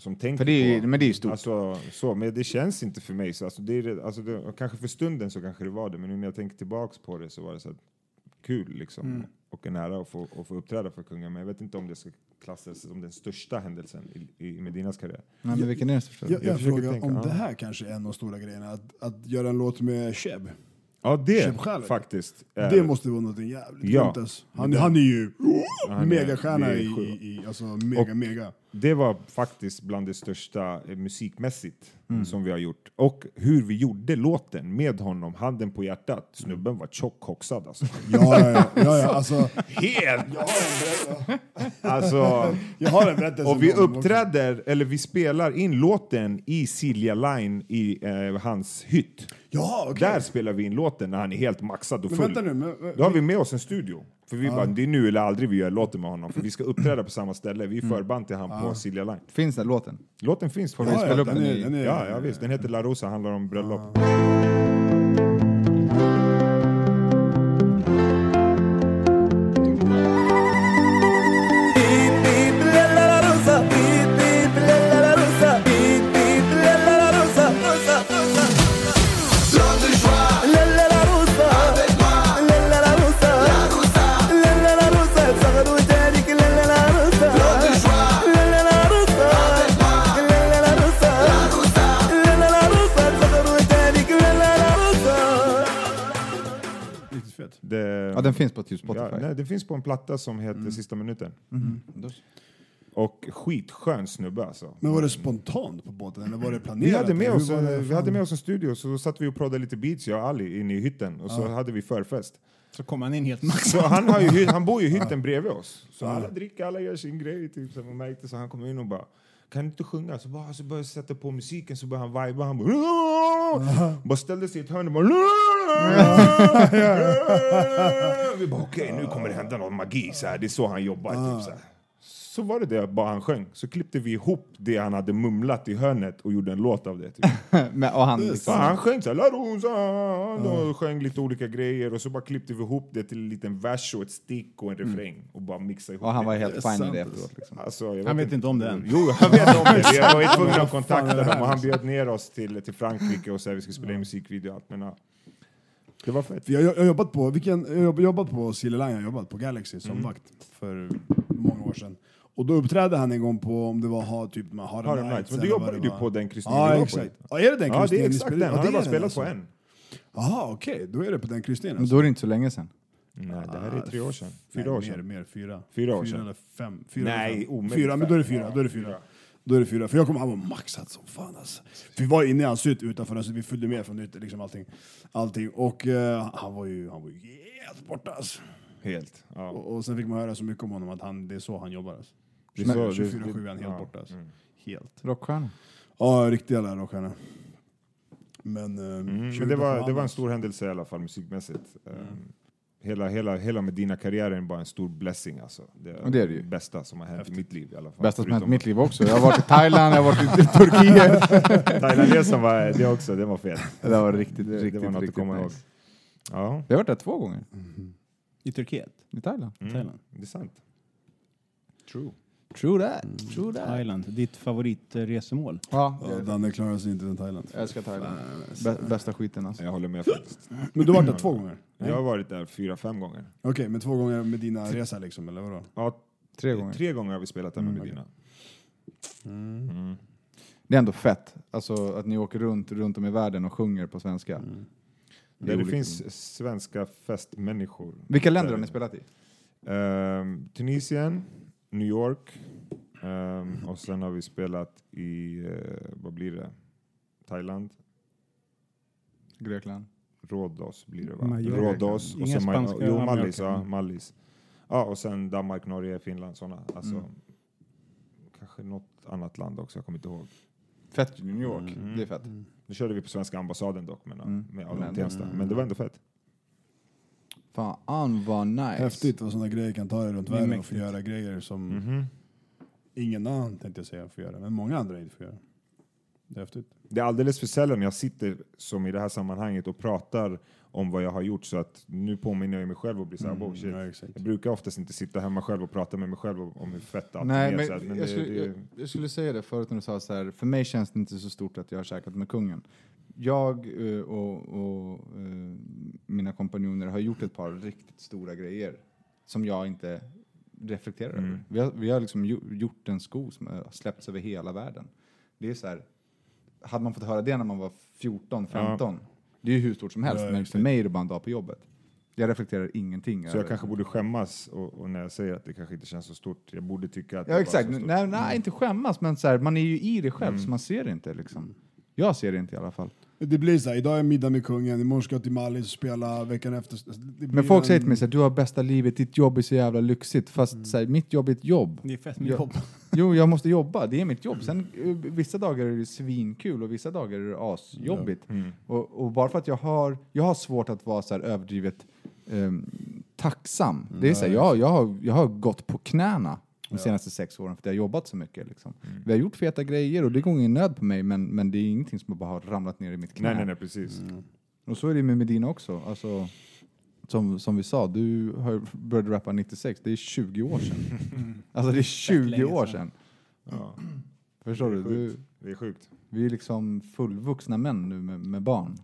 som tänker För det är, på... men det är ju stort. Alltså, så, men det känns inte för mig så. Alltså, det är, alltså, det, kanske för stunden så kanske det var det, men nu när jag tänker tillbaks på det så var det så här, kul liksom. Mm. Och en ära att få, att få uppträda för kungen. Men jag vet inte om det ska klassas som den största händelsen i, i Medinas karriär. Nej, men vilken är den största? Jag, jag, Jag frågar tänka, om ja. det här kanske är en av de stora grejerna, att, att göra en låt med Sheb. Ja, det faktiskt. Det måste vara något jävligt Ja. alltså. Han, han är ju megastjärna i, i, i, alltså mega, Och- mega. Det var faktiskt bland det största eh, musikmässigt Mm. som vi har gjort. Och hur vi gjorde låten med honom, handen på hjärtat. Snubben var tjockkoxad alltså. Ja, ja, ja, ja, ja alltså. Helt! Jag har en berättelse. Alltså, Jag har en berättelse. och vi uppträder, eller vi spelar in låten i Silja Line i eh, hans hytt. Ja, okej. Där spelar vi in låten när han är helt maxad och Men full. vänta nu, men- Då har vi med oss en studio. För vi bara, det är nu eller aldrig vi gör låten med honom. För vi ska uppträda på samma ställe. Vi är förband till han på Silja Line. Finns den låten? Låten finns. Vi Ja, spela ja, upp den är- den är- Ja, ja visst. Den heter La Rosa, handlar om bröllop. Ja, typ Spotify. Ja, nej, det finns på en platta som heter Sista minuten. Och skitskön snubbe alltså. Men var det spontant på båten eller var det planerat? Vi hade, med oss, vi hade med oss en studio, så satt vi och proddade lite beats, jag och Ali, inne i hytten. Och så hade vi förfest. Så kom han in helt maxad. Han, har ju, hy- han bor ju i hytten bredvid oss. Så alla dricker, alla gör sin grej. Typ, så man märkte så han kom in och bara kan du inte sjunga? Så, bara, så började jag sätta på musiken, så började han viba. Han bara, bara ställde sig i ett hörn och bara... Vi bara okej, nu kommer det hända någon magi. Så här. Det är så han jobbar. Typ, så, här. Så var det det bara han sjöng. Så klippte vi ihop det han hade mumlat i hörnet och gjorde en låt av det. Typ. Men, och han Så liksom... han sjöng såhär, La Rosa, och sjöng lite olika grejer och så bara klippte vi ihop det till en liten vers och ett stick och en refräng och bara mixade ihop Och han var det. helt fine med det efteråt. Liksom. Alltså, jag Han vet inte om det än. Jo, han vet om det. Vi var ju tvungna att kontakta dem och han bjöd ner oss till, till Frankrike och sa att vi skulle spela in musikvideo och allt. Men, ja. Det var fett. Jag jag har jobbat på, vilken, jag har jobbat på Silly Line, jag har jobbat på Galaxy som Mm. vakt för många år sedan. Och då uppträdde han en gång på, om det var ha, typ Harlem Harlem Nights. Men du det ju på den kryssningen Ja, på exakt. dit. Ja, är det den Ja, det är kryssningen exakt den. Ja, Han har bara den spelat på alltså. en. Jaha, okej. Då är det på den kryssningen. Men Alltså. då är det inte så länge sedan. Nej, det här är tre år sedan. Fyra Nej, år mer, sedan. mer, fyra. Fyra år fyra sedan. eller fem. Fyra Nej, omöjligt Fyra, men då är det fyra. Ja, Då är det fyra. fyra. Då är det fyra. För jag kommer, han var maxad som fan alltså. För vi var inne i hans hytt utanför, alltså, vi följde med från nytt, liksom allting. allting. Och eh, han var ju han var ju helt borta alltså. Helt. Ja. Och, och sen fick man höra så mycket om honom att han, det är så han jobbar. Alltså. Det är så- det- 24-7 är han helt ja, borta. Alltså. mm. Helt. Rockstjärna. Ja, riktig jävla rockstjärna. Men, eh, Mm, men 20 det var, det var en stor händelse i alla fall musikmässigt. Um, hela, hela, hela Medina-karriären var en stor blessing. Alltså. Det är det är det ju. bästa som har hänt i mitt liv i alla fall. Bästa som hänt i mitt liv också. Jag har varit i Thailand, jag har varit i Turkiet. Thailandresan var, det också, det var fet. Det var riktigt, Det- det riktigt, var något att riktigt komma ihåg. nice. Ja, Jag har varit där två gånger. I Turkiet? I Thailand. mm, Thailand. det är sant. True. True that. True that. Thailand. Ditt favoritresemål? Ja, Ja, Danne klarar sig inte i Thailand. jag älskar Thailand. Bä- bästa skiten alltså. Jag håller med faktiskt. Men du har varit där två gånger? Jag har varit där fyra, fem gånger. Okej, men två gånger med dina resa liksom, eller vadå? Ja, Tre gånger. Tre gånger har vi spelat där med Mm, Medina. Det är ändå fett. Alltså att ni åker runt, runt om i världen och sjunger på svenska. Där det finns svenska festmänniskor. Vilka länder har ni spelat i? Ehm, Tunisien, New York ehm, och sen har vi spelat i, eh, vad blir det? Thailand, Grekland? Rhodos blir det va? Rhodos och Inga sen spanska, jo, Mallis, ja, Mallis. Ja, och sen Danmark, Norge, Finland, sådana. Alltså, Mm. Kanske något annat land också, jag kommer inte ihåg. Fett i New York. Mm. Det är fett. Nu körde vi på svenska ambassaden dock, ja, Mm. med Men Adam. Tensta. Men det var ändå fett. Fan vad nice. Häftigt vad sådana grejer kan ta dig runt världen och få göra grejer som Mhm. ingen annan tänkte jag säga får göra, men många andra inte får göra. Det är häftigt. Det är alldeles för sällan jag sitter som i det här sammanhanget och pratar om vad jag har gjort så att nu påminner jag mig själv och blir såhär, oh, shit. Mm, Ja. Jag brukar oftast inte sitta hemma sjjälv och prata med mig själv om hur fett allt Nej, är. men, att, men jag, det, skulle, det, jag, jag skulle säga det förut när du sa så här, för mig känns det inte så stort att jag har käkat med kungen. Jag eh, och, och eh, mina kompanjoner har gjort ett par riktigt stora grejer som jag inte reflekterar Mm. över. Vi har, vi har liksom gjo- gjort en sko som har släppts över hela världen. Det är så här, hade man fått höra det när man var 14, 15, det är ju hur stort som helst, Ja, men för mig är det bara en dag på jobbet. Jag reflekterar ingenting Så jag kanske borde skämmas och, och när jag säger att det kanske inte känns så stort. Jag borde tycka att det Ja var exakt, så stort. nej, nej inte skämmas men så här, man är ju i det själv Mm. så man ser det inte liksom. Jag ser det inte i alla fall. Det blir så här, idag är middag med kungen, imorgon ska jag till Mallis och spela veckan efter. Men folk en- säger till mig att du har bästa livet, ditt jobb är så jävla lyxigt. Fast så här, mitt jobb är ett jobb. Det är fett med Jag- jobb. Jo, jag måste jobba, det är mitt jobb. Sen eh, vissa dagar är det svinkul och vissa dagar är det asjobbigt. Mm. Och, och bara för att jag har, jag har svårt att vara så här överdrivet ehm, tacksam. Det är så här, jag, jag, har, jag har gått på knäna de senaste sex åren för att jag har jobbat så mycket. Liksom. Mm. Vi har gjort feta grejer och det går ingen nöd på mig men, men det är ingenting som bara har ramlat ner i mitt knä. Nej, nej, nej, precis. Och så är det med Medina också. Alltså, som, som vi sa, du har började rappa 96, det är 20 år sedan. Alltså det är 20 länge år sedan. Ja, Förstår du? du? det är sjukt. Vi är liksom fullvuxna män nu med, med barn.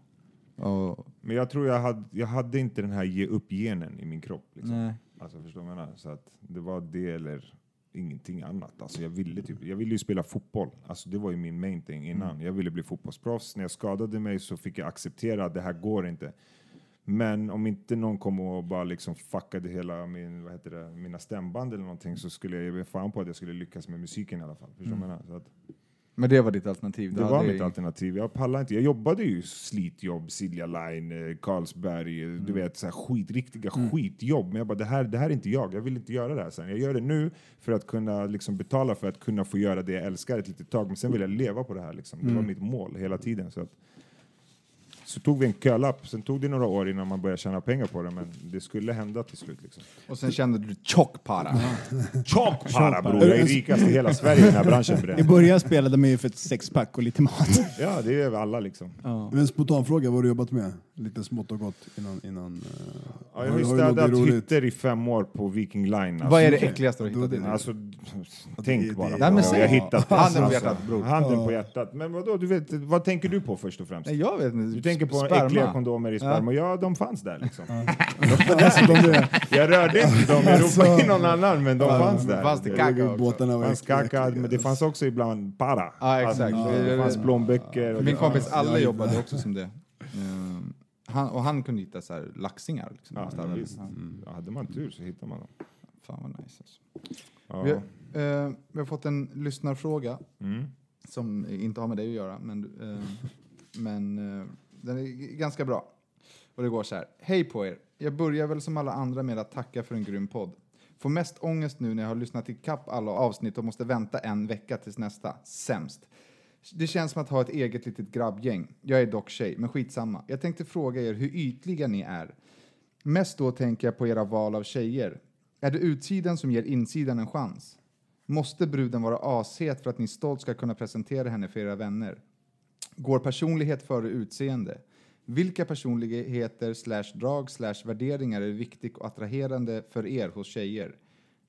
Och, Men jag tror jag hade, jag hade inte den här ge upp-genen i min kropp. Liksom. nej. Alltså, förstår du vad jag menar? Så att det var det eller ingenting annat. Alltså, jag, ville typ, jag ville ju spela fotboll. Alltså, det var ju min main thing innan. Mm. Jag ville bli fotbollsproffs. När jag skadade mig så fick jag acceptera att det här går inte. Men om inte någon kom och bara liksom fuckade hela min, vad heter det, mina stämband eller någonting så skulle jag ge fan på att jag skulle lyckas med musiken i alla fall. Förstår menar? Så att, Men det var ditt alternativ? det Du var mitt alternativ. Jag pallade inte. Jag jobbade ju slitjobb, Silja Line, eh, Carlsberg, eh, du vet så här skit, riktiga skitjobb. Men jag bara, det här, det här är inte jag. Jag vill inte göra det här sen. Jag gör det nu för att kunna liksom betala för att kunna få göra det jag älskar ett litet tag. Men sen vill jag leva på det här. Liksom. Det var mitt mål hela tiden. Så, att, så tog vi en kölapp. Sen tog det några år innan man började tjäna pengar på det. Men det skulle hända till slut. Liksom. Och sen kände du tjockpara. Tjock para bror! Jag är rikast i hela Sverige i den här branschen. bre. I början spelade man ju för ett sexpack och lite mat. Ja, det är alla liksom. Men en spontan fråga, vad har du jobbat med? Lite smått och gott innan... innan eh, Ja, jag har ju städat hytter i fem år på Viking Line. Alltså, Vad är det äckligaste du har hittat? det- Alltså, det- tänk det- bara. Vad säg- jag har hittat. Handen på Alltså, hjärtat, bror. Handen på hjärtat. Men vadå, du vet, vad tänker du på först och främst? Nej, jag vet inte. Du tänker på Sperma. äckliga kondomer i sperma. Ja, de fanns där liksom. Alltså, Jag rörde inte dem, jag ropade in någon annan, men de fanns där. Fanns det kaka också? Det fanns kaka, men det fanns också ibland para. Ja, exakt. Alltså, det fanns plånböcker. Min det kompis alla jobbade också som det. Han, och han kunde hitta så här laxingar. Liksom, Ja, någonstans. visst. Ja, Ja, hade man tur så hittar man dem. fan vad nice. Alltså. Ja. Vi, har, eh, vi har fått en lyssnarfråga Mm. som inte har med dig att göra, men, eh, men eh, den är ganska bra. Och det går så här. Hej på er! Jag börjar väl som alla andra med att tacka för en grym podd. Får mest ångest nu när jag har lyssnat i kapp alla avsnitt och måste vänta en vecka tills nästa. Sämst. Det känns som att ha ett eget litet grabbgäng. Jag är dock tjej, men skitsamma. Jag tänkte fråga er hur ytliga ni är. Mest då tänker jag på era val av tjejer. Är det utsidan som ger insidan en chans? Måste bruden vara ashet för att ni stolt ska kunna presentera henne för era vänner? Går personlighet före utseende? Vilka personligheter slash drag slash värderingar är viktigt och attraherande för er hos tjejer?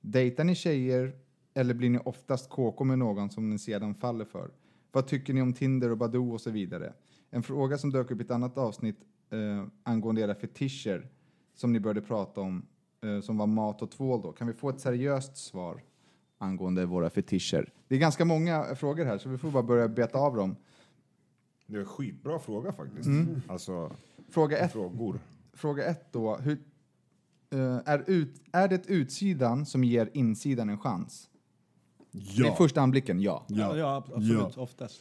Dejtar ni tjejer eller blir ni oftast KK med någon som ni sedan faller för? Vad tycker ni om Tinder och Badoo och så vidare? En fråga som dök upp i ett annat avsnitt eh, angående era fetischer som ni började prata om, eh, som var mat och tvål då. Kan vi få ett seriöst svar angående våra fetischer? Det är ganska många eh, frågor här, så vi får bara börja beta av dem. Det är en skitbra fråga faktiskt. Mm. Alltså, Fråga ett, frågor. fråga ett då. Hur, eh, är, ut, är det utsidan som ger insidan en chans? Ja. Vid första anblicken, ja. Ja. ja absolut. Ja. Oftast.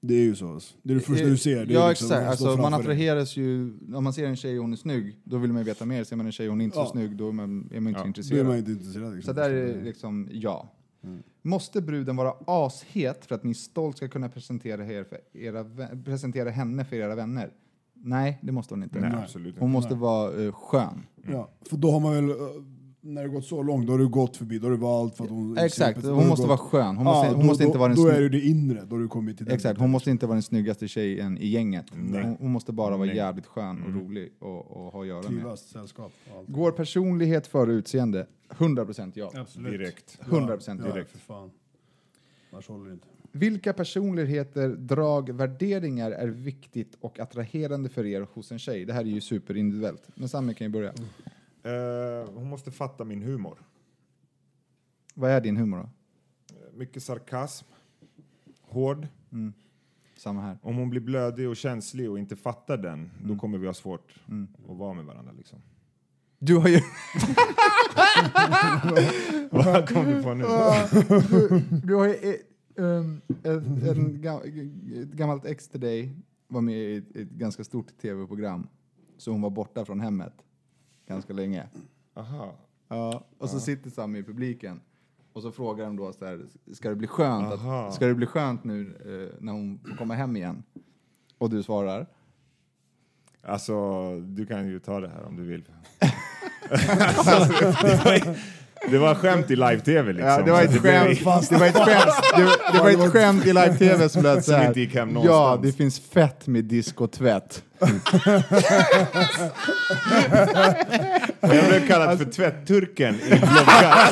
Det är ju så. alltså. Det är det första du ser. Det är ja, liksom exakt. Alltså, man attraheras ju... Om man ser en tjej och hon är snygg, då vill man ju veta mer. Ser man en tjej och hon är inte Ja. så snygg, då är man, är man inte Ja, Då är intresserad. man inte intresserad. Liksom. Så där är det liksom ja. Måste bruden vara ashet för att ni stolt ska kunna presentera, er för era, presentera henne för era vänner? Nej, det måste hon inte. Nej, absolut Hon inte. måste vara eh, skön. Ja, för då har man väl, eh, när det gått så långt, då har du gått förbi, då har du valt för att hon... Exakt, hon du måste gått- vara skön. Hon Ja, måste, hon då- måste inte då- vara den Då är det det inre, då har du kommit till den Exakt, hon måste inte vara den snyggaste tjejen i gänget. Nej. Hon, hon måste bara vara Nej. jävligt skön och rolig och, och ha att göra med. Trivas, sällskap och allt. Går personlighet före utseende? 100% ja. Absolut. Direkt. 100% Ja, direkt. för fan. Annars håller det inte. Vilka personligheter, drag, värderingar är viktigt och attraherande för er hos en tjej? Det här är ju superindividuellt. Men Sami kan ju börja. Eh, hon måste fatta min humor. Vad är din humor då? Mycket sarkasm. Hård. Samma här. Om hon blir blödig och känslig och inte fattar den, Mm. då kommer vi ha svårt att vara med varandra. Liksom. Du har ju... Vad kom du på nu? du, har ju eh, um, ett, ett gammalt ex till dig var med i ett, ett ganska stort tv-program. Så hon var borta från hemmet ganska länge. Aha. Ja, och så sitter Sami i publiken. Och så frågar de då så här, ska det bli skönt, Aha. att, ska det bli skönt nu eh, när hon får komma hem igen? Och du svarar? Alltså, du kan ju ta det här om du vill. alltså, det, var, det var skämt i live-tv liksom. Ja, det var ett skämt, det var ett skämt, det, var- ett skämt i live-tv som lät så Som här. inte gick hem Ja, någonstans." det finns fett med diskotvätt. Jag blev kallad för tvättturken i bloggar.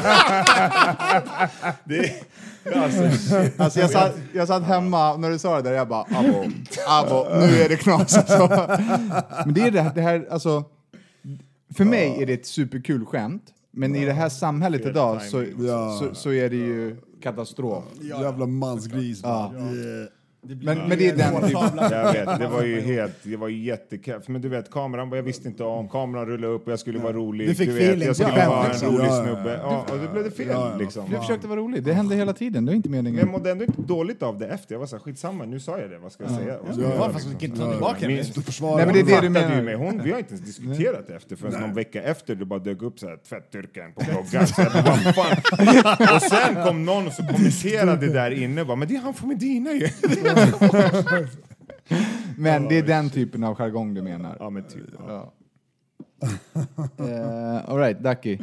alltså, shit. Alltså jag satt, jag satt hemma och när du sa det där, jag bara abo, abo, nu är det knas alltså. Men det är det här, det här alltså, för mig är det ett superkul skämt, men i det här samhället idag så, Ja. så, så är det ju katastrof. Jävla mansgris. Ja. Yeah. Men, men det är den typen. Jag vet, det var ju helt, det var ju jättekul. Men du vet, kameran, jag visste inte om, kameran rullade upp och jag skulle vara rolig. Du fick vet, feeling jag skulle skämt, vara en liksom. rolig Ja, ja, ja. snubbe. Ja, och det blev det fel Ja, ja, liksom. Du försökte vara rolig, det hände hela tiden, det är inte Men jag meningen. mådde ändå inte dåligt av det efter. Jag var så här, skitsamma, nu sa jag det, vad ska jag säga? Vad ska Ja, jag ja, göra, fast liksom? inte ta tillbaka. Du Nej, men det är det du menar. med. Hon, vi har inte ens diskuterat det efter förrän någon vecka efter det bara dök upp så här på fan. Och sen kom någon och så kommenterade där inne bara, men det är han från Medina ju. Men det är den typen av jargong du menar. Ja men typ. Ja. Ja. Uh, Alright, Ducky.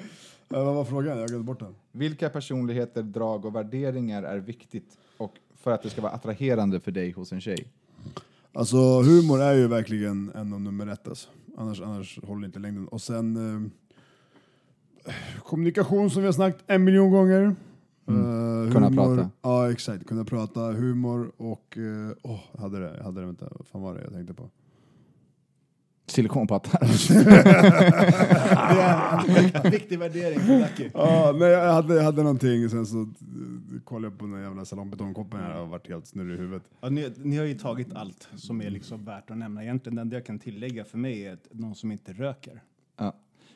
Eh, vad var frågan? Jag glömde bort den. Vilka personligheter, drag och värderingar är viktigt och för att det ska vara attraherande för dig hos en tjej? Alltså humor är ju verkligen en av nummer ett alltså. Annars, annars håller inte längden. Och sen eh, kommunikation som vi har snackat en miljon gånger. Eh, Kunna humor, prata. Ja exakt, kunna prata, humor och... eh, Åh, jag hade det, jag hade det, vänta, vad fan var det jag tänkte på? Silikonpattar. En viktig värdering för Lucky. Ja, nej, jag hade, jag hade någonting, sen så eh, kollade jag på den jävla salongbetongkoppen här och varit helt snurrig i huvudet. Ja, ni, ni har ju tagit allt som är liksom värt att nämna. Egentligen det enda jag kan tillägga för mig är att någon som inte röker. Ja.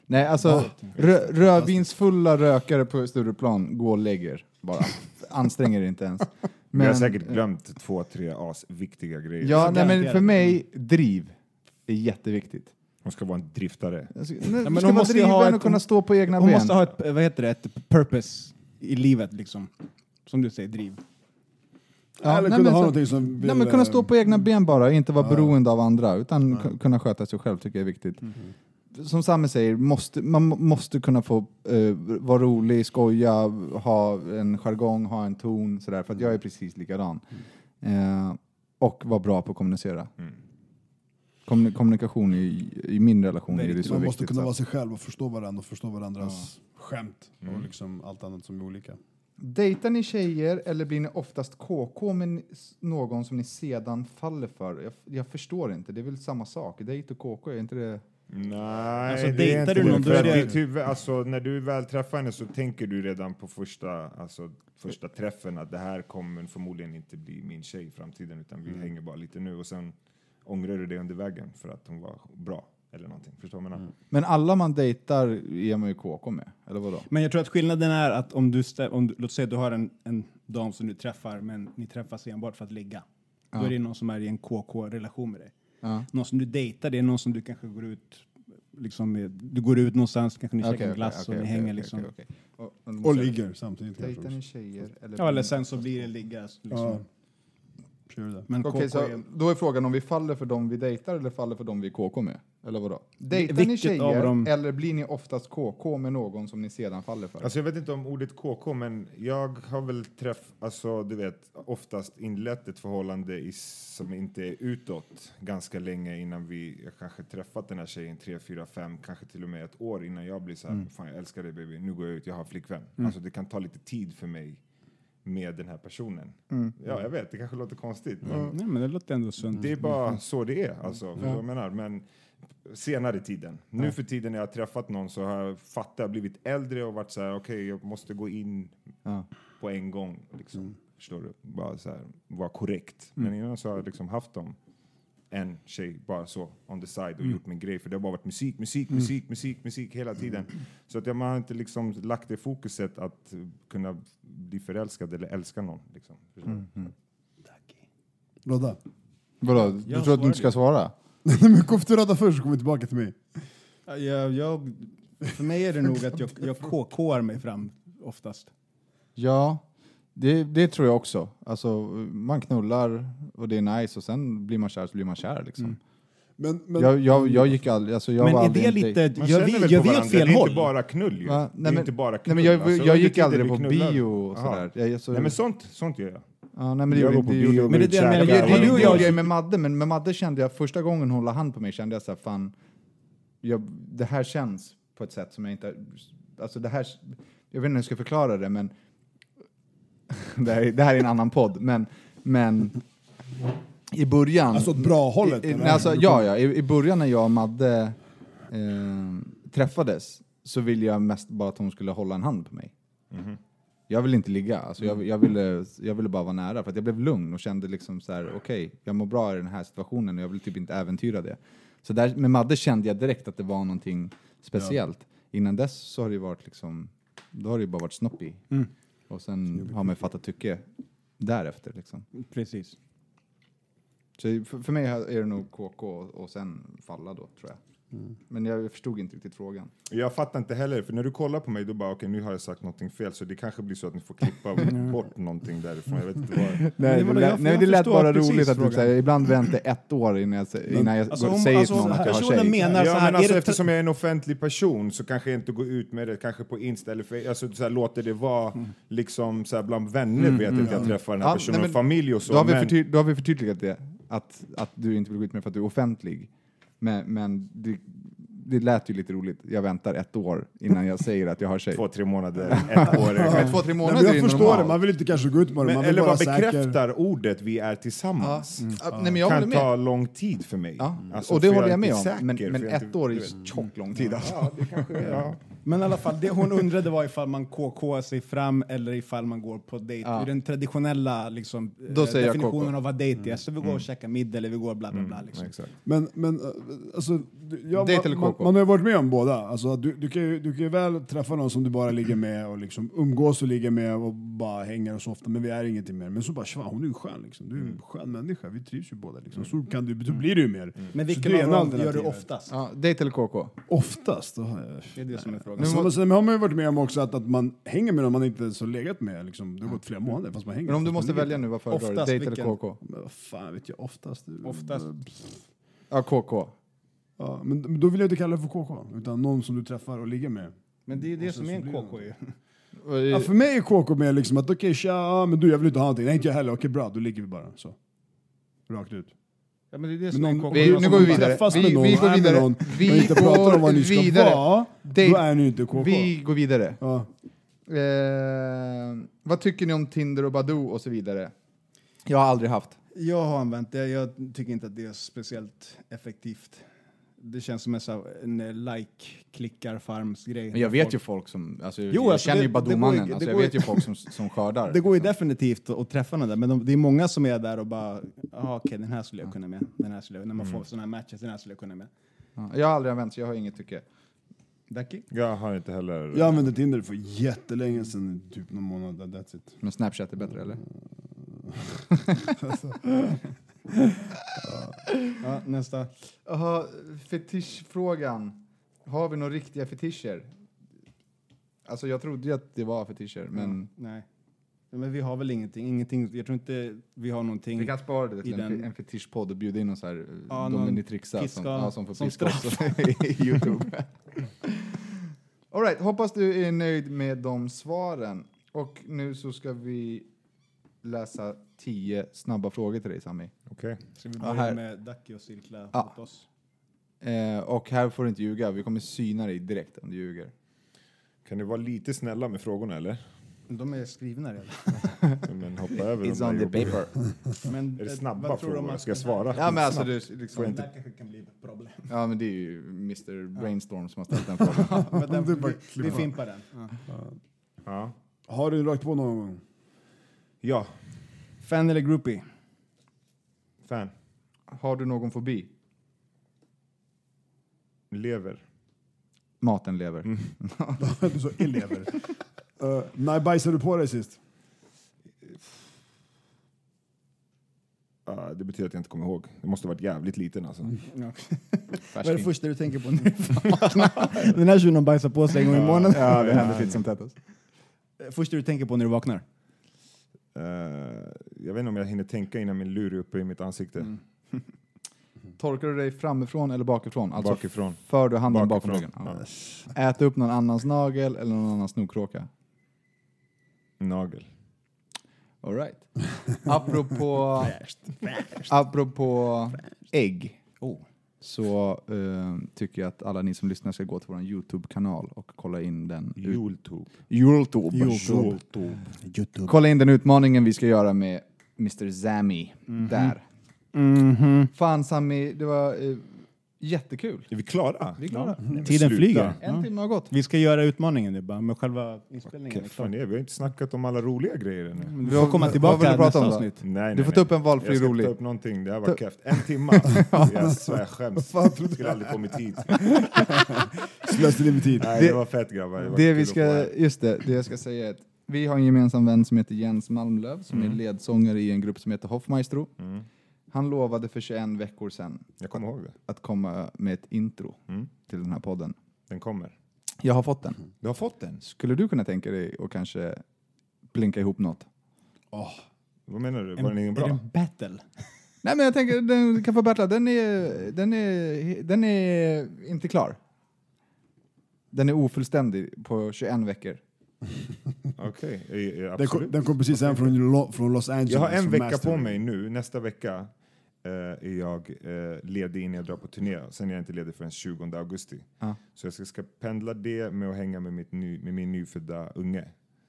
Nej, alltså rö rödvinsfulla rökare på Stureplan, gå och lägger bara. Anstränger er inte ens. Vi har säkert glömt två, tre asviktiga grejer. Ja, nej, men för mig, driv är jätteviktigt. Hon ska vara en driftare. Alltså, men du hon ska vara måste ha ett- och kunna stå på egna Hon ben. måste ha ett, vad heter det, ett purpose i livet liksom. Som du säger, driv. Ja, Eller nej, kunna men ha så- någonting som vill, Nej, men kunna eh, stå på egna ben bara, inte vara beroende av andra, utan ku- kunna sköta sig själv tycker jag är viktigt. Mhm. Som Sami säger, måste, man må- måste kunna få eh, vara rolig, skoja, ha en jargong, ha en ton, sådär, för att jag är precis likadan. Mm. Eh, och vara bra på att kommunicera. Kommuni- kommunikation i, i min relation är det så Man viktigt. måste kunna så. vara sig själv och förstå varandra och förstå varandras skämt och liksom allt annat som är olika. Dejtar ni tjejer eller blir ni oftast KK med någon som ni sedan faller för? Jag, jag förstår inte, det är väl samma sak? Dejt och KK, är inte det... Nej, Alltså, det är inte du någon, då är det- huvud, alltså, när du väl träffar henne så tänker du redan på första, alltså, första träffen att det här kommer förmodligen inte bli min tjej i framtiden utan vi Mm. hänger bara lite nu och sen ångrar du det under vägen för att hon var bra eller någonting. Förstår jag menar? Men alla man dejtar är man ju KK med, eller vadå? Men jag tror att skillnaden är att om du, om du låt säga att du har en, en dam som du träffar, men ni träffas enbart för att ligga. Då är det någon som är i en KK-relation med dig. Ja. Någon som du dejtar, det är någon som du kanske går ut liksom med, du går ut någonstans, kanske ni Okej, käkar okej, glass okej, och ni okej, hänger liksom. Och, och, Och ligger samtidigt. Dejtar ni tjejer? Eller Ja, eller sen så blir det ligga. Liksom. Ja. Kör det. Men Okej, KK så är, då är frågan om vi faller för dem vi dejtar eller faller för dem vi är KK med? Eller vadå? Dejtar ni vilket av tjejer dem- eller blir ni oftast KK med någon som ni sedan faller för? Alltså jag vet inte om ordet KK, men jag har väl träff, alltså du vet, oftast inlett ett förhållande i, som inte är utåt ganska länge innan vi, jag kanske träffat den här tjejen tre, fyra, fem, kanske till och med ett år innan jag blir så här, fan jag älskar dig baby, nu går jag ut, jag har flickvän. Alltså det kan ta lite tid för mig med den här personen. Ja, jag vet, det kanske låter konstigt, men nej, men det låter ändå sunt. det är bara så det är, alltså. Vad jag menar? Men senare i tiden. Nu för tiden när jag har träffat någon så har jag fattat, jag har blivit äldre och varit så här, okej, jag måste gå in på en gång. Liksom. Förstår du? Bara så här, vara korrekt. Men innan så har jag liksom haft dem en tjej bara så on the side och Mm. gjort min grej. För det har bara varit musik, musik, musik, musik, musik hela tiden. Så att jag, har inte liksom lagt det fokuset att kunna bli förälskad eller älska någon. Liksom. Förstår du? Rodda. Vadå, du Jag tror att du inte ska svara? Nej men kom till Rodda först så kommer vi tillbaka till mig. Ja, Jag, jag, för mig är det nog att jag, jag KKar mig fram oftast. Ja, det, det tror jag också. Alltså, man knullar och det är nice och sen blir man kär så blir man kär liksom. Men, men, Jag, jag, jag gick aldrig, alltså jag Men var är aldrig det lite, gör vi, gör vi åt fel Det är håll? inte bara knull ju. Va? Det Nej, är men- inte bara Nej, knull. men jag, Alltså, jag under gick aldrig på bio och sådär. Jag, jag, så, Nej men sånt, sånt gör jag. ja, nej, men Jag det, går på bio, går Men det det jag menar, det, jag- det och gjorde jag- jag med Madde, men med Madde kände jag, första gången hon hålla hand på mig kände jag så här, fan, jag, det här känns på ett sätt som jag inte, alltså det här, jag vet inte hur jag ska förklara det, men det här, är- det här är en annan podd, men, men i början... Alltså åt bra hållet, I, i, alltså, ja, ja, i, i början när jag och Madde eh, träffades så ville jag mest bara att hon skulle hålla en hand på mig. Jag ville inte ligga, alltså jag, jag, ville, jag ville bara vara nära för att jag blev lugn och kände liksom så här: okej, jag mår bra i den här situationen och jag vill typ inte äventyra det. Så där, med Madde kände jag direkt att det var någonting speciellt. Innan dess så har det ju varit liksom, då har det ju bara varit snoppy. Och sen har man fattat tycke därefter liksom. Precis. Så för, för mig är det nog KK och sen falla då, tror jag. Men jag förstod inte riktigt frågan. Jag fattar inte heller, för när du kollar på mig då bara okej nu har jag sagt någonting fel så det kanske blir så att ni får klippa bort någonting därifrån. Jag vet inte vad. Nej, det det, lät, nej, det lät bara roligt att du säger, ibland väntar ett år innan jag, innan jag Alltså, går- om- säger alltså, till någon att jag har personen tjej. menar- så ja, här, men alltså, eftersom jag är en offentlig person så kanske jag inte går ut med det kanske på Insta eller för, alltså, så här, låter det vara liksom så här, bland vänner vet jag att jag träffar den här Ja, personen, nej, men familj och så. Då har, vi men, förty- då har vi förtydligat det, att, att du inte vill gå ut med för att du är offentlig. Men, men det, det lät ju lite roligt. Jag väntar ett år innan jag säger att jag har tjej. två, tre månader, ett år. Men två, tre Nej, månader är jag förstår normalt. det, man vill inte kanske gå ut med det, Men, man vill eller bara säker. bekräftar ordet vi är tillsammans. Ja, nej, men jag kan ta lång tid för mig. Ja, Alltså, och det håller är jag med om. säker, men men jag är ett inte- år är du vet. tjock lång tid alltså. Ja, det kanske är. Ja. Men i alla fall, det hon undrade var ifall man KK sig fram eller ifall man går på dejt. Ja. Ur den traditionella liksom, Då eh, säger jag definitionen av vad dejt är. Så vi går och käkar middag eller vi går bla bla bla. Liksom. Exakt. Men, men eh, alltså, du- ja, Date man, eller man, KK? man har ju varit med om båda. Alltså, du, du, kan ju, du kan ju väl träffa någon som du bara ligger med och liksom umgås och ligger med och bara hänger och så ofta, men vi är ingenting mer. Men så bara, "Fan, hon är ju skön liksom. Du är en skön människa, vi trivs ju båda liksom. Så, kan du, då blir det ju mer. Men vilken av dem gör du oftast? Ja, dejt eller KK? Oftast. Jag... Det är det som är frågan. Nu Sen, må- sen har man ju varit med om också att, att man hänger med någon man inte så legat med. Liksom. Det har gått flera månader fast man hänger. Men om du man måste välja nu, vad föredrar du? Oftast Dejt eller vilken? KK? Men vad fan vet jag, oftast. Oftast. Ja, KK. Ja, men men då vill jag inte kalla det för KK, utan någon som du träffar och ligger med. Men det är det Och sen som är så en det KK ju. Ja, för mig är KK mer liksom att okej, tja, ja, men du jag vill inte ha någonting. Nej inte jag heller, okej bra, då ligger vi bara så. Rakt ut. Ja, men det är det Men KK. Vi, nu Om går vi vidare. Vi, någon vi går vidare. någon Vi inte pratar om vad ni ska vidare. vara, Dejt- då är ni inte KK. Vi går vidare. Ja. Eh, vad tycker ni om Tinder och Badoo och så vidare? Jag har aldrig haft. Jag har använt det. Jag tycker inte att det är speciellt effektivt. Det känns som en, en eh, like-klickar-farms-grej. Men jag vet ju folk som, alltså, Jo, jag alltså känner ju det- ju- Badoo-mannen, alltså, jag vet ju folk som, som skördar. Det går ju definitivt att träffa någon där, men de, det är många som är där och bara, ja okej den här skulle jag kunna med, den här skulle jag, när man får sådana här matches, den här skulle jag kunna med. Ja, jag har aldrig använt så jag har inget tycke. Ducky? Jag har inte heller... Jag använde Tinder för jättelänge sedan, typ någon månad, that's it. Men Snapchat är bättre eller? Ja, nästa. Jaha, fetischfrågan. Har vi några riktiga fetischer? Alltså jag trodde ju att det var fetischer, men Nej. Men vi har väl ingenting, ingenting, jag tror inte vi har någonting. vi kan spara det till en, en fetischpodd och bjuda in någon så här Ja, ja, Dominitrixa som, ja, som får som piska i Youtube. All right, hoppas du är nöjd med de svaren. Och nu så ska vi läsa tio snabba frågor till dig Sami. Okej. Ska vi Ja, börja här. med Ducky och cirkla Ja. mot oss? Eh, och här får du inte ljuga, vi kommer syna dig direkt om du ljuger. Kan du vara lite snälla med frågorna eller? De är skrivna redan. Men hoppa över It's de on the paper. Men, Är det eh, snabba frågor? Ska jag svara? Ja men alltså du, liksom, Det inte- kanske kan bli ett problem. Ja men det är ju Mr Brainstorm som har ställt den frågan. Men den, Det är bara vi, vi fimpar den. Ja. Ja. Har du rakt på någon gång? Ja, Fan eller groupie? fan. Har du någon fobi? Lever. Maten lever. Mm. du sa elever. Uh, när bajsade du på dig sist? Ja, det betyder att jag inte kommer ihåg. Det måste ha varit jävligt liten alltså. Vad är det första du tänker på nu? Den här shunon bajsar på sig en gång i månaden. Ja, det händer titt som tätt. alltså. Första du tänker på när du vaknar? Eh, jag vet inte om jag hinner tänka innan min lur är uppe i mitt ansikte. Mm. Torkar du dig framifrån eller bakifrån? Alltså Bakifrån. för du handen bakom ryggen? Ja. Ät upp någon annans nagel eller någon annans snorkråka? Nagel. All right. apropå, apropå ägg så eh, tycker jag att alla ni som lyssnar ska gå till vår Youtube-kanal och kolla in den. ut- Youtube. Youtube. Youtube. Youtube. Kolla in den utmaningen vi ska göra med Mr. Zami där. Mhm. Fan Sami, det var eh, jättekul. Är vi klara? Vi är klara. Tiden Sluta. flyger. En timme har gått. Vi ska göra utmaningen nu bara, men själva inspelningen Okej, är klar. fan är, vi har inte snackat om alla roliga grejer ännu. Vi får komma tillbaka Vad vill du prata om då? avsnitt. Nej, Du nej, får nej. ta upp en valfri jag ska rolig. ta upp någonting, det här var Ta- keft. En timma. jag svär, jag skäms. Jag skulle aldrig kommit hit. Slösade med tid. Nej, Det- det, var fett grabbar. var Det kul vi ska, just det, det jag ska säga är att vi har en gemensam vän som heter Jens Malmlöv som är ledsångare i en grupp som heter Hoffmaestro. Mm. Han lovade för 21 veckor sedan Jag kommer ihåg det. att komma med ett intro Mm. till den här podden. Den kommer. Jag har fått den. Du har fått den? Skulle du kunna tänka dig att kanske blinka ihop något? Vad menar du? Var den ingen bra? Är det en battle? Nej men jag tänker, den kan få battla. Den är, den är, den är inte klar. Den är ofullständig på 21 veckor. Okej, eh, eh, Den kom, absolut. den kom precis hem från, Lo- från Los Angeles. Jag har en som vecka master. på mig nu. Nästa vecka är jag eh, ledig innan jag drar på turné. Sen är jag inte ledig förrän 20 augusti. Ja. Så jag ska, ska pendla det med att hänga med, mitt ny, med min nyfödda unge.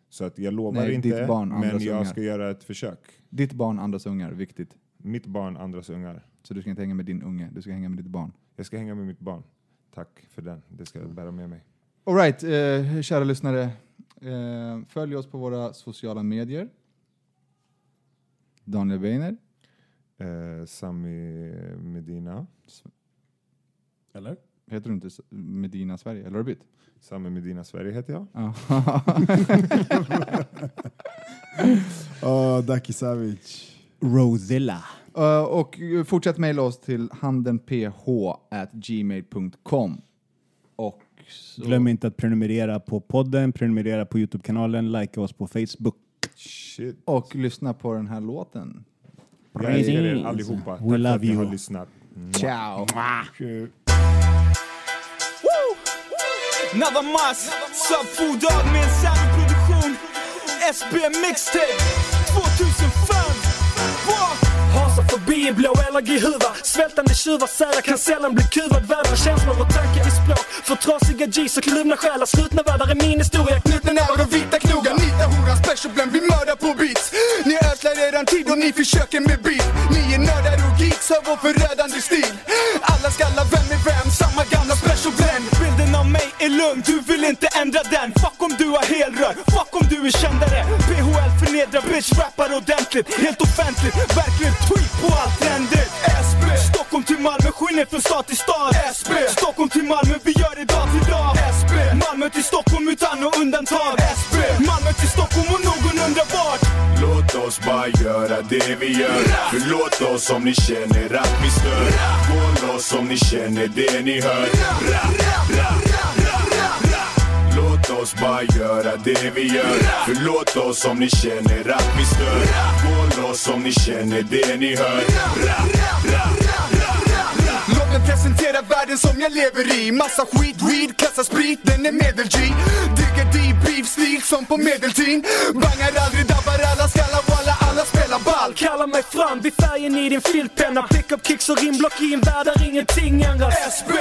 Så att jag lovar Nej, inte, ditt barn, men jag ungar. ska göra ett försök. Ditt barn, andras ungar, viktigt. Mitt barn, andras ungar. Så du ska inte hänga med din unge, du ska hänga med ditt barn. Jag ska hänga med mitt barn. Tack för den. Det ska jag bära med mig. Alright, eh, kära lyssnare. Eh, följ oss på våra sociala medier. Daniel Weiner. Eh, Sami Medina. Eller? Heter du inte Medina Sverige? Eller har du bytt? Sami Medina Sverige heter jag. Ja. Oh, Daki Savic. Rosilla. Eh, och fortsätt mejla oss till handenph at gmail.com. Och så... Glöm inte att prenumerera på podden, prenumerera på Youtube-kanalen, likea oss på Facebook. Shit. Och lyssna på den här låten. Jag älskar er allihopa. Tack We för love att ni you. har lyssnat. Ciao! Another Mas, Subfood Dog med en samproduktion SB Mixtape. 2005 Wow. Hasar förbi i blå LRG-huva Svältande tjuvar särar kan sällan bli kuvad. Vädrar känslor och tankar i språk. För trasiga G's och kluvna själar. Slutna världar är min historia Knutna nävar och vita knogar våran special blend, vi mördar på beats. Ni ödslar eran tid och ni försöker med beat Ni är nördar och geeks hör vår förödande stil. Alla skallar vem är vem, samma gamla special blend Bilden av mig är lugn, du vill inte ändra den. Fuck om du har helrör, fuck om du är kändare. PHL förnedrar bitch, rappar ordentligt Helt offentligt, verkligen tweet på allt trendigt SB Stockholm till Malmö, skiner från stad till stad. SB Stockholm till Malmö, vi gör det dag till dag. SB Malmö till Stockholm utan och undantag. SB Malmö till Stockholm och någon undrar vart. Låt oss bara göra det vi gör. Förlåt oss om ni känner att vi stör. Gå loss om ni känner det ni hör. Låt oss bara göra det vi gör. Förlåt oss om ni känner att vi stör. Gå loss om ni känner det ni hör. Låt presenterar presentera världen som jag lever i. Massa skit, weed, klassar sprit, den är medel-G Digger deep beef, stil som på medeltid. Bangar aldrig, dabbar alla skallar, alla spelar ball. Kalla mig fram vid färgen i din filtpenna. Pickup kicks och rimblock i en värld där ingenting ändras. SB.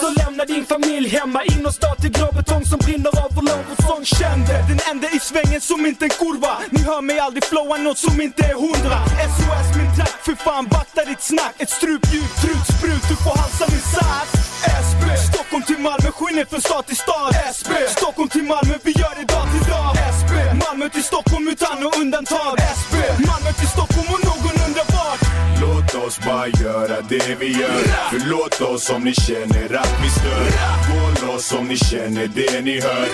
Så lämna din familj hemma. Innerstad till grå betong som brinner av vår lång och sång Kände den enda i svängen som inte en kurva. Ni hör mig aldrig flowa något som inte är hundra. SOS min track, för fan vakta ditt snack. Ett strupljud, trutsprut, du får halsa min sass SB Stockholm till Malmö, skiner från stad till stad. SB Stockholm till Malmö, vi gör det dag till dag. SB Malmö till Stockholm utan något undantag SB Malmö till Stockholm och någon undrar vart Låt oss bara göra det vi gör. Förlåt oss om ni känner att vi stör. Gå loss om ni känner det ni hör.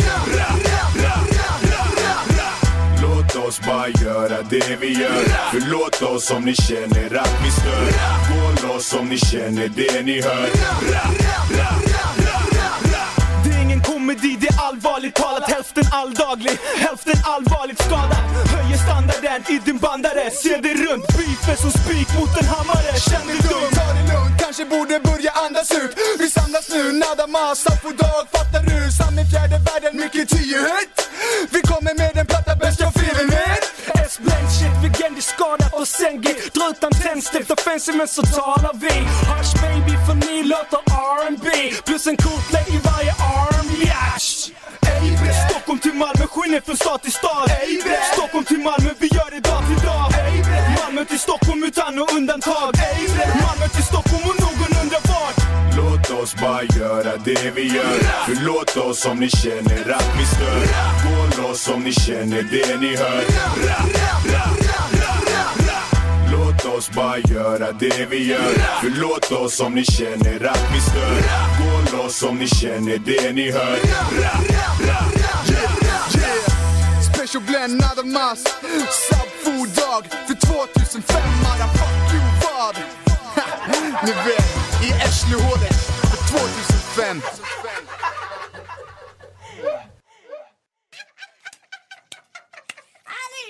Låt oss bara göra det vi gör. Förlåt oss om ni känner att vi stör. Gå loss om ni känner det ni hör komedi, det är allvarligt talat Hälften alldaglig, hälften allvarligt skadad. Höjer standarden i din bandare Se dig runt, beefen som spik mot en hammare. Känn dig dum. Ta det lugnt, kanske borde börja andas ut. Vi samlas nu, nada massa på dag Fattar du? Samma fjärde världen, mycket tiohet Vi kommer med en platta, bäst jag feeling it S-blend shit, Vigendi skadat och Sengi Dra ut antennstifter, fancy men så talar vi Hush baby, för ni låter R&B Plus en coolplay i varje arm, yash Ey Stockholm till Malmö, skiner från stad till stad. Ey Stockholm till Malmö, vi gör det dag till dag. Ey Malmö till Stockholm utan något undantag Ey Malmö till Stockholm och oss bara göra det vi gör. Förlåt oss om ni känner att vi stör. Gå loss om ni känner det ni hör. Låt oss bara göra det vi gör. Förlåt oss om ni känner att vi stör. Gå loss om ni känner det ni hör. Special blend, a mass, Subfood dog. För 2005 Mara, fuck you vad? Ni vet, i Ashley-hålet för 2005 Ali,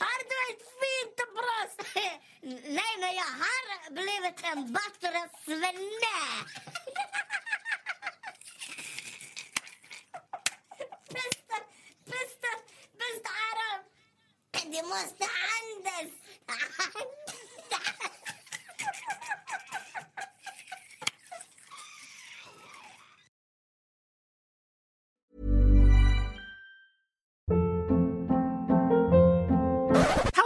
har du ett fint bröst? Nej, men jag har blivit en bättre svenne. Du måste andas.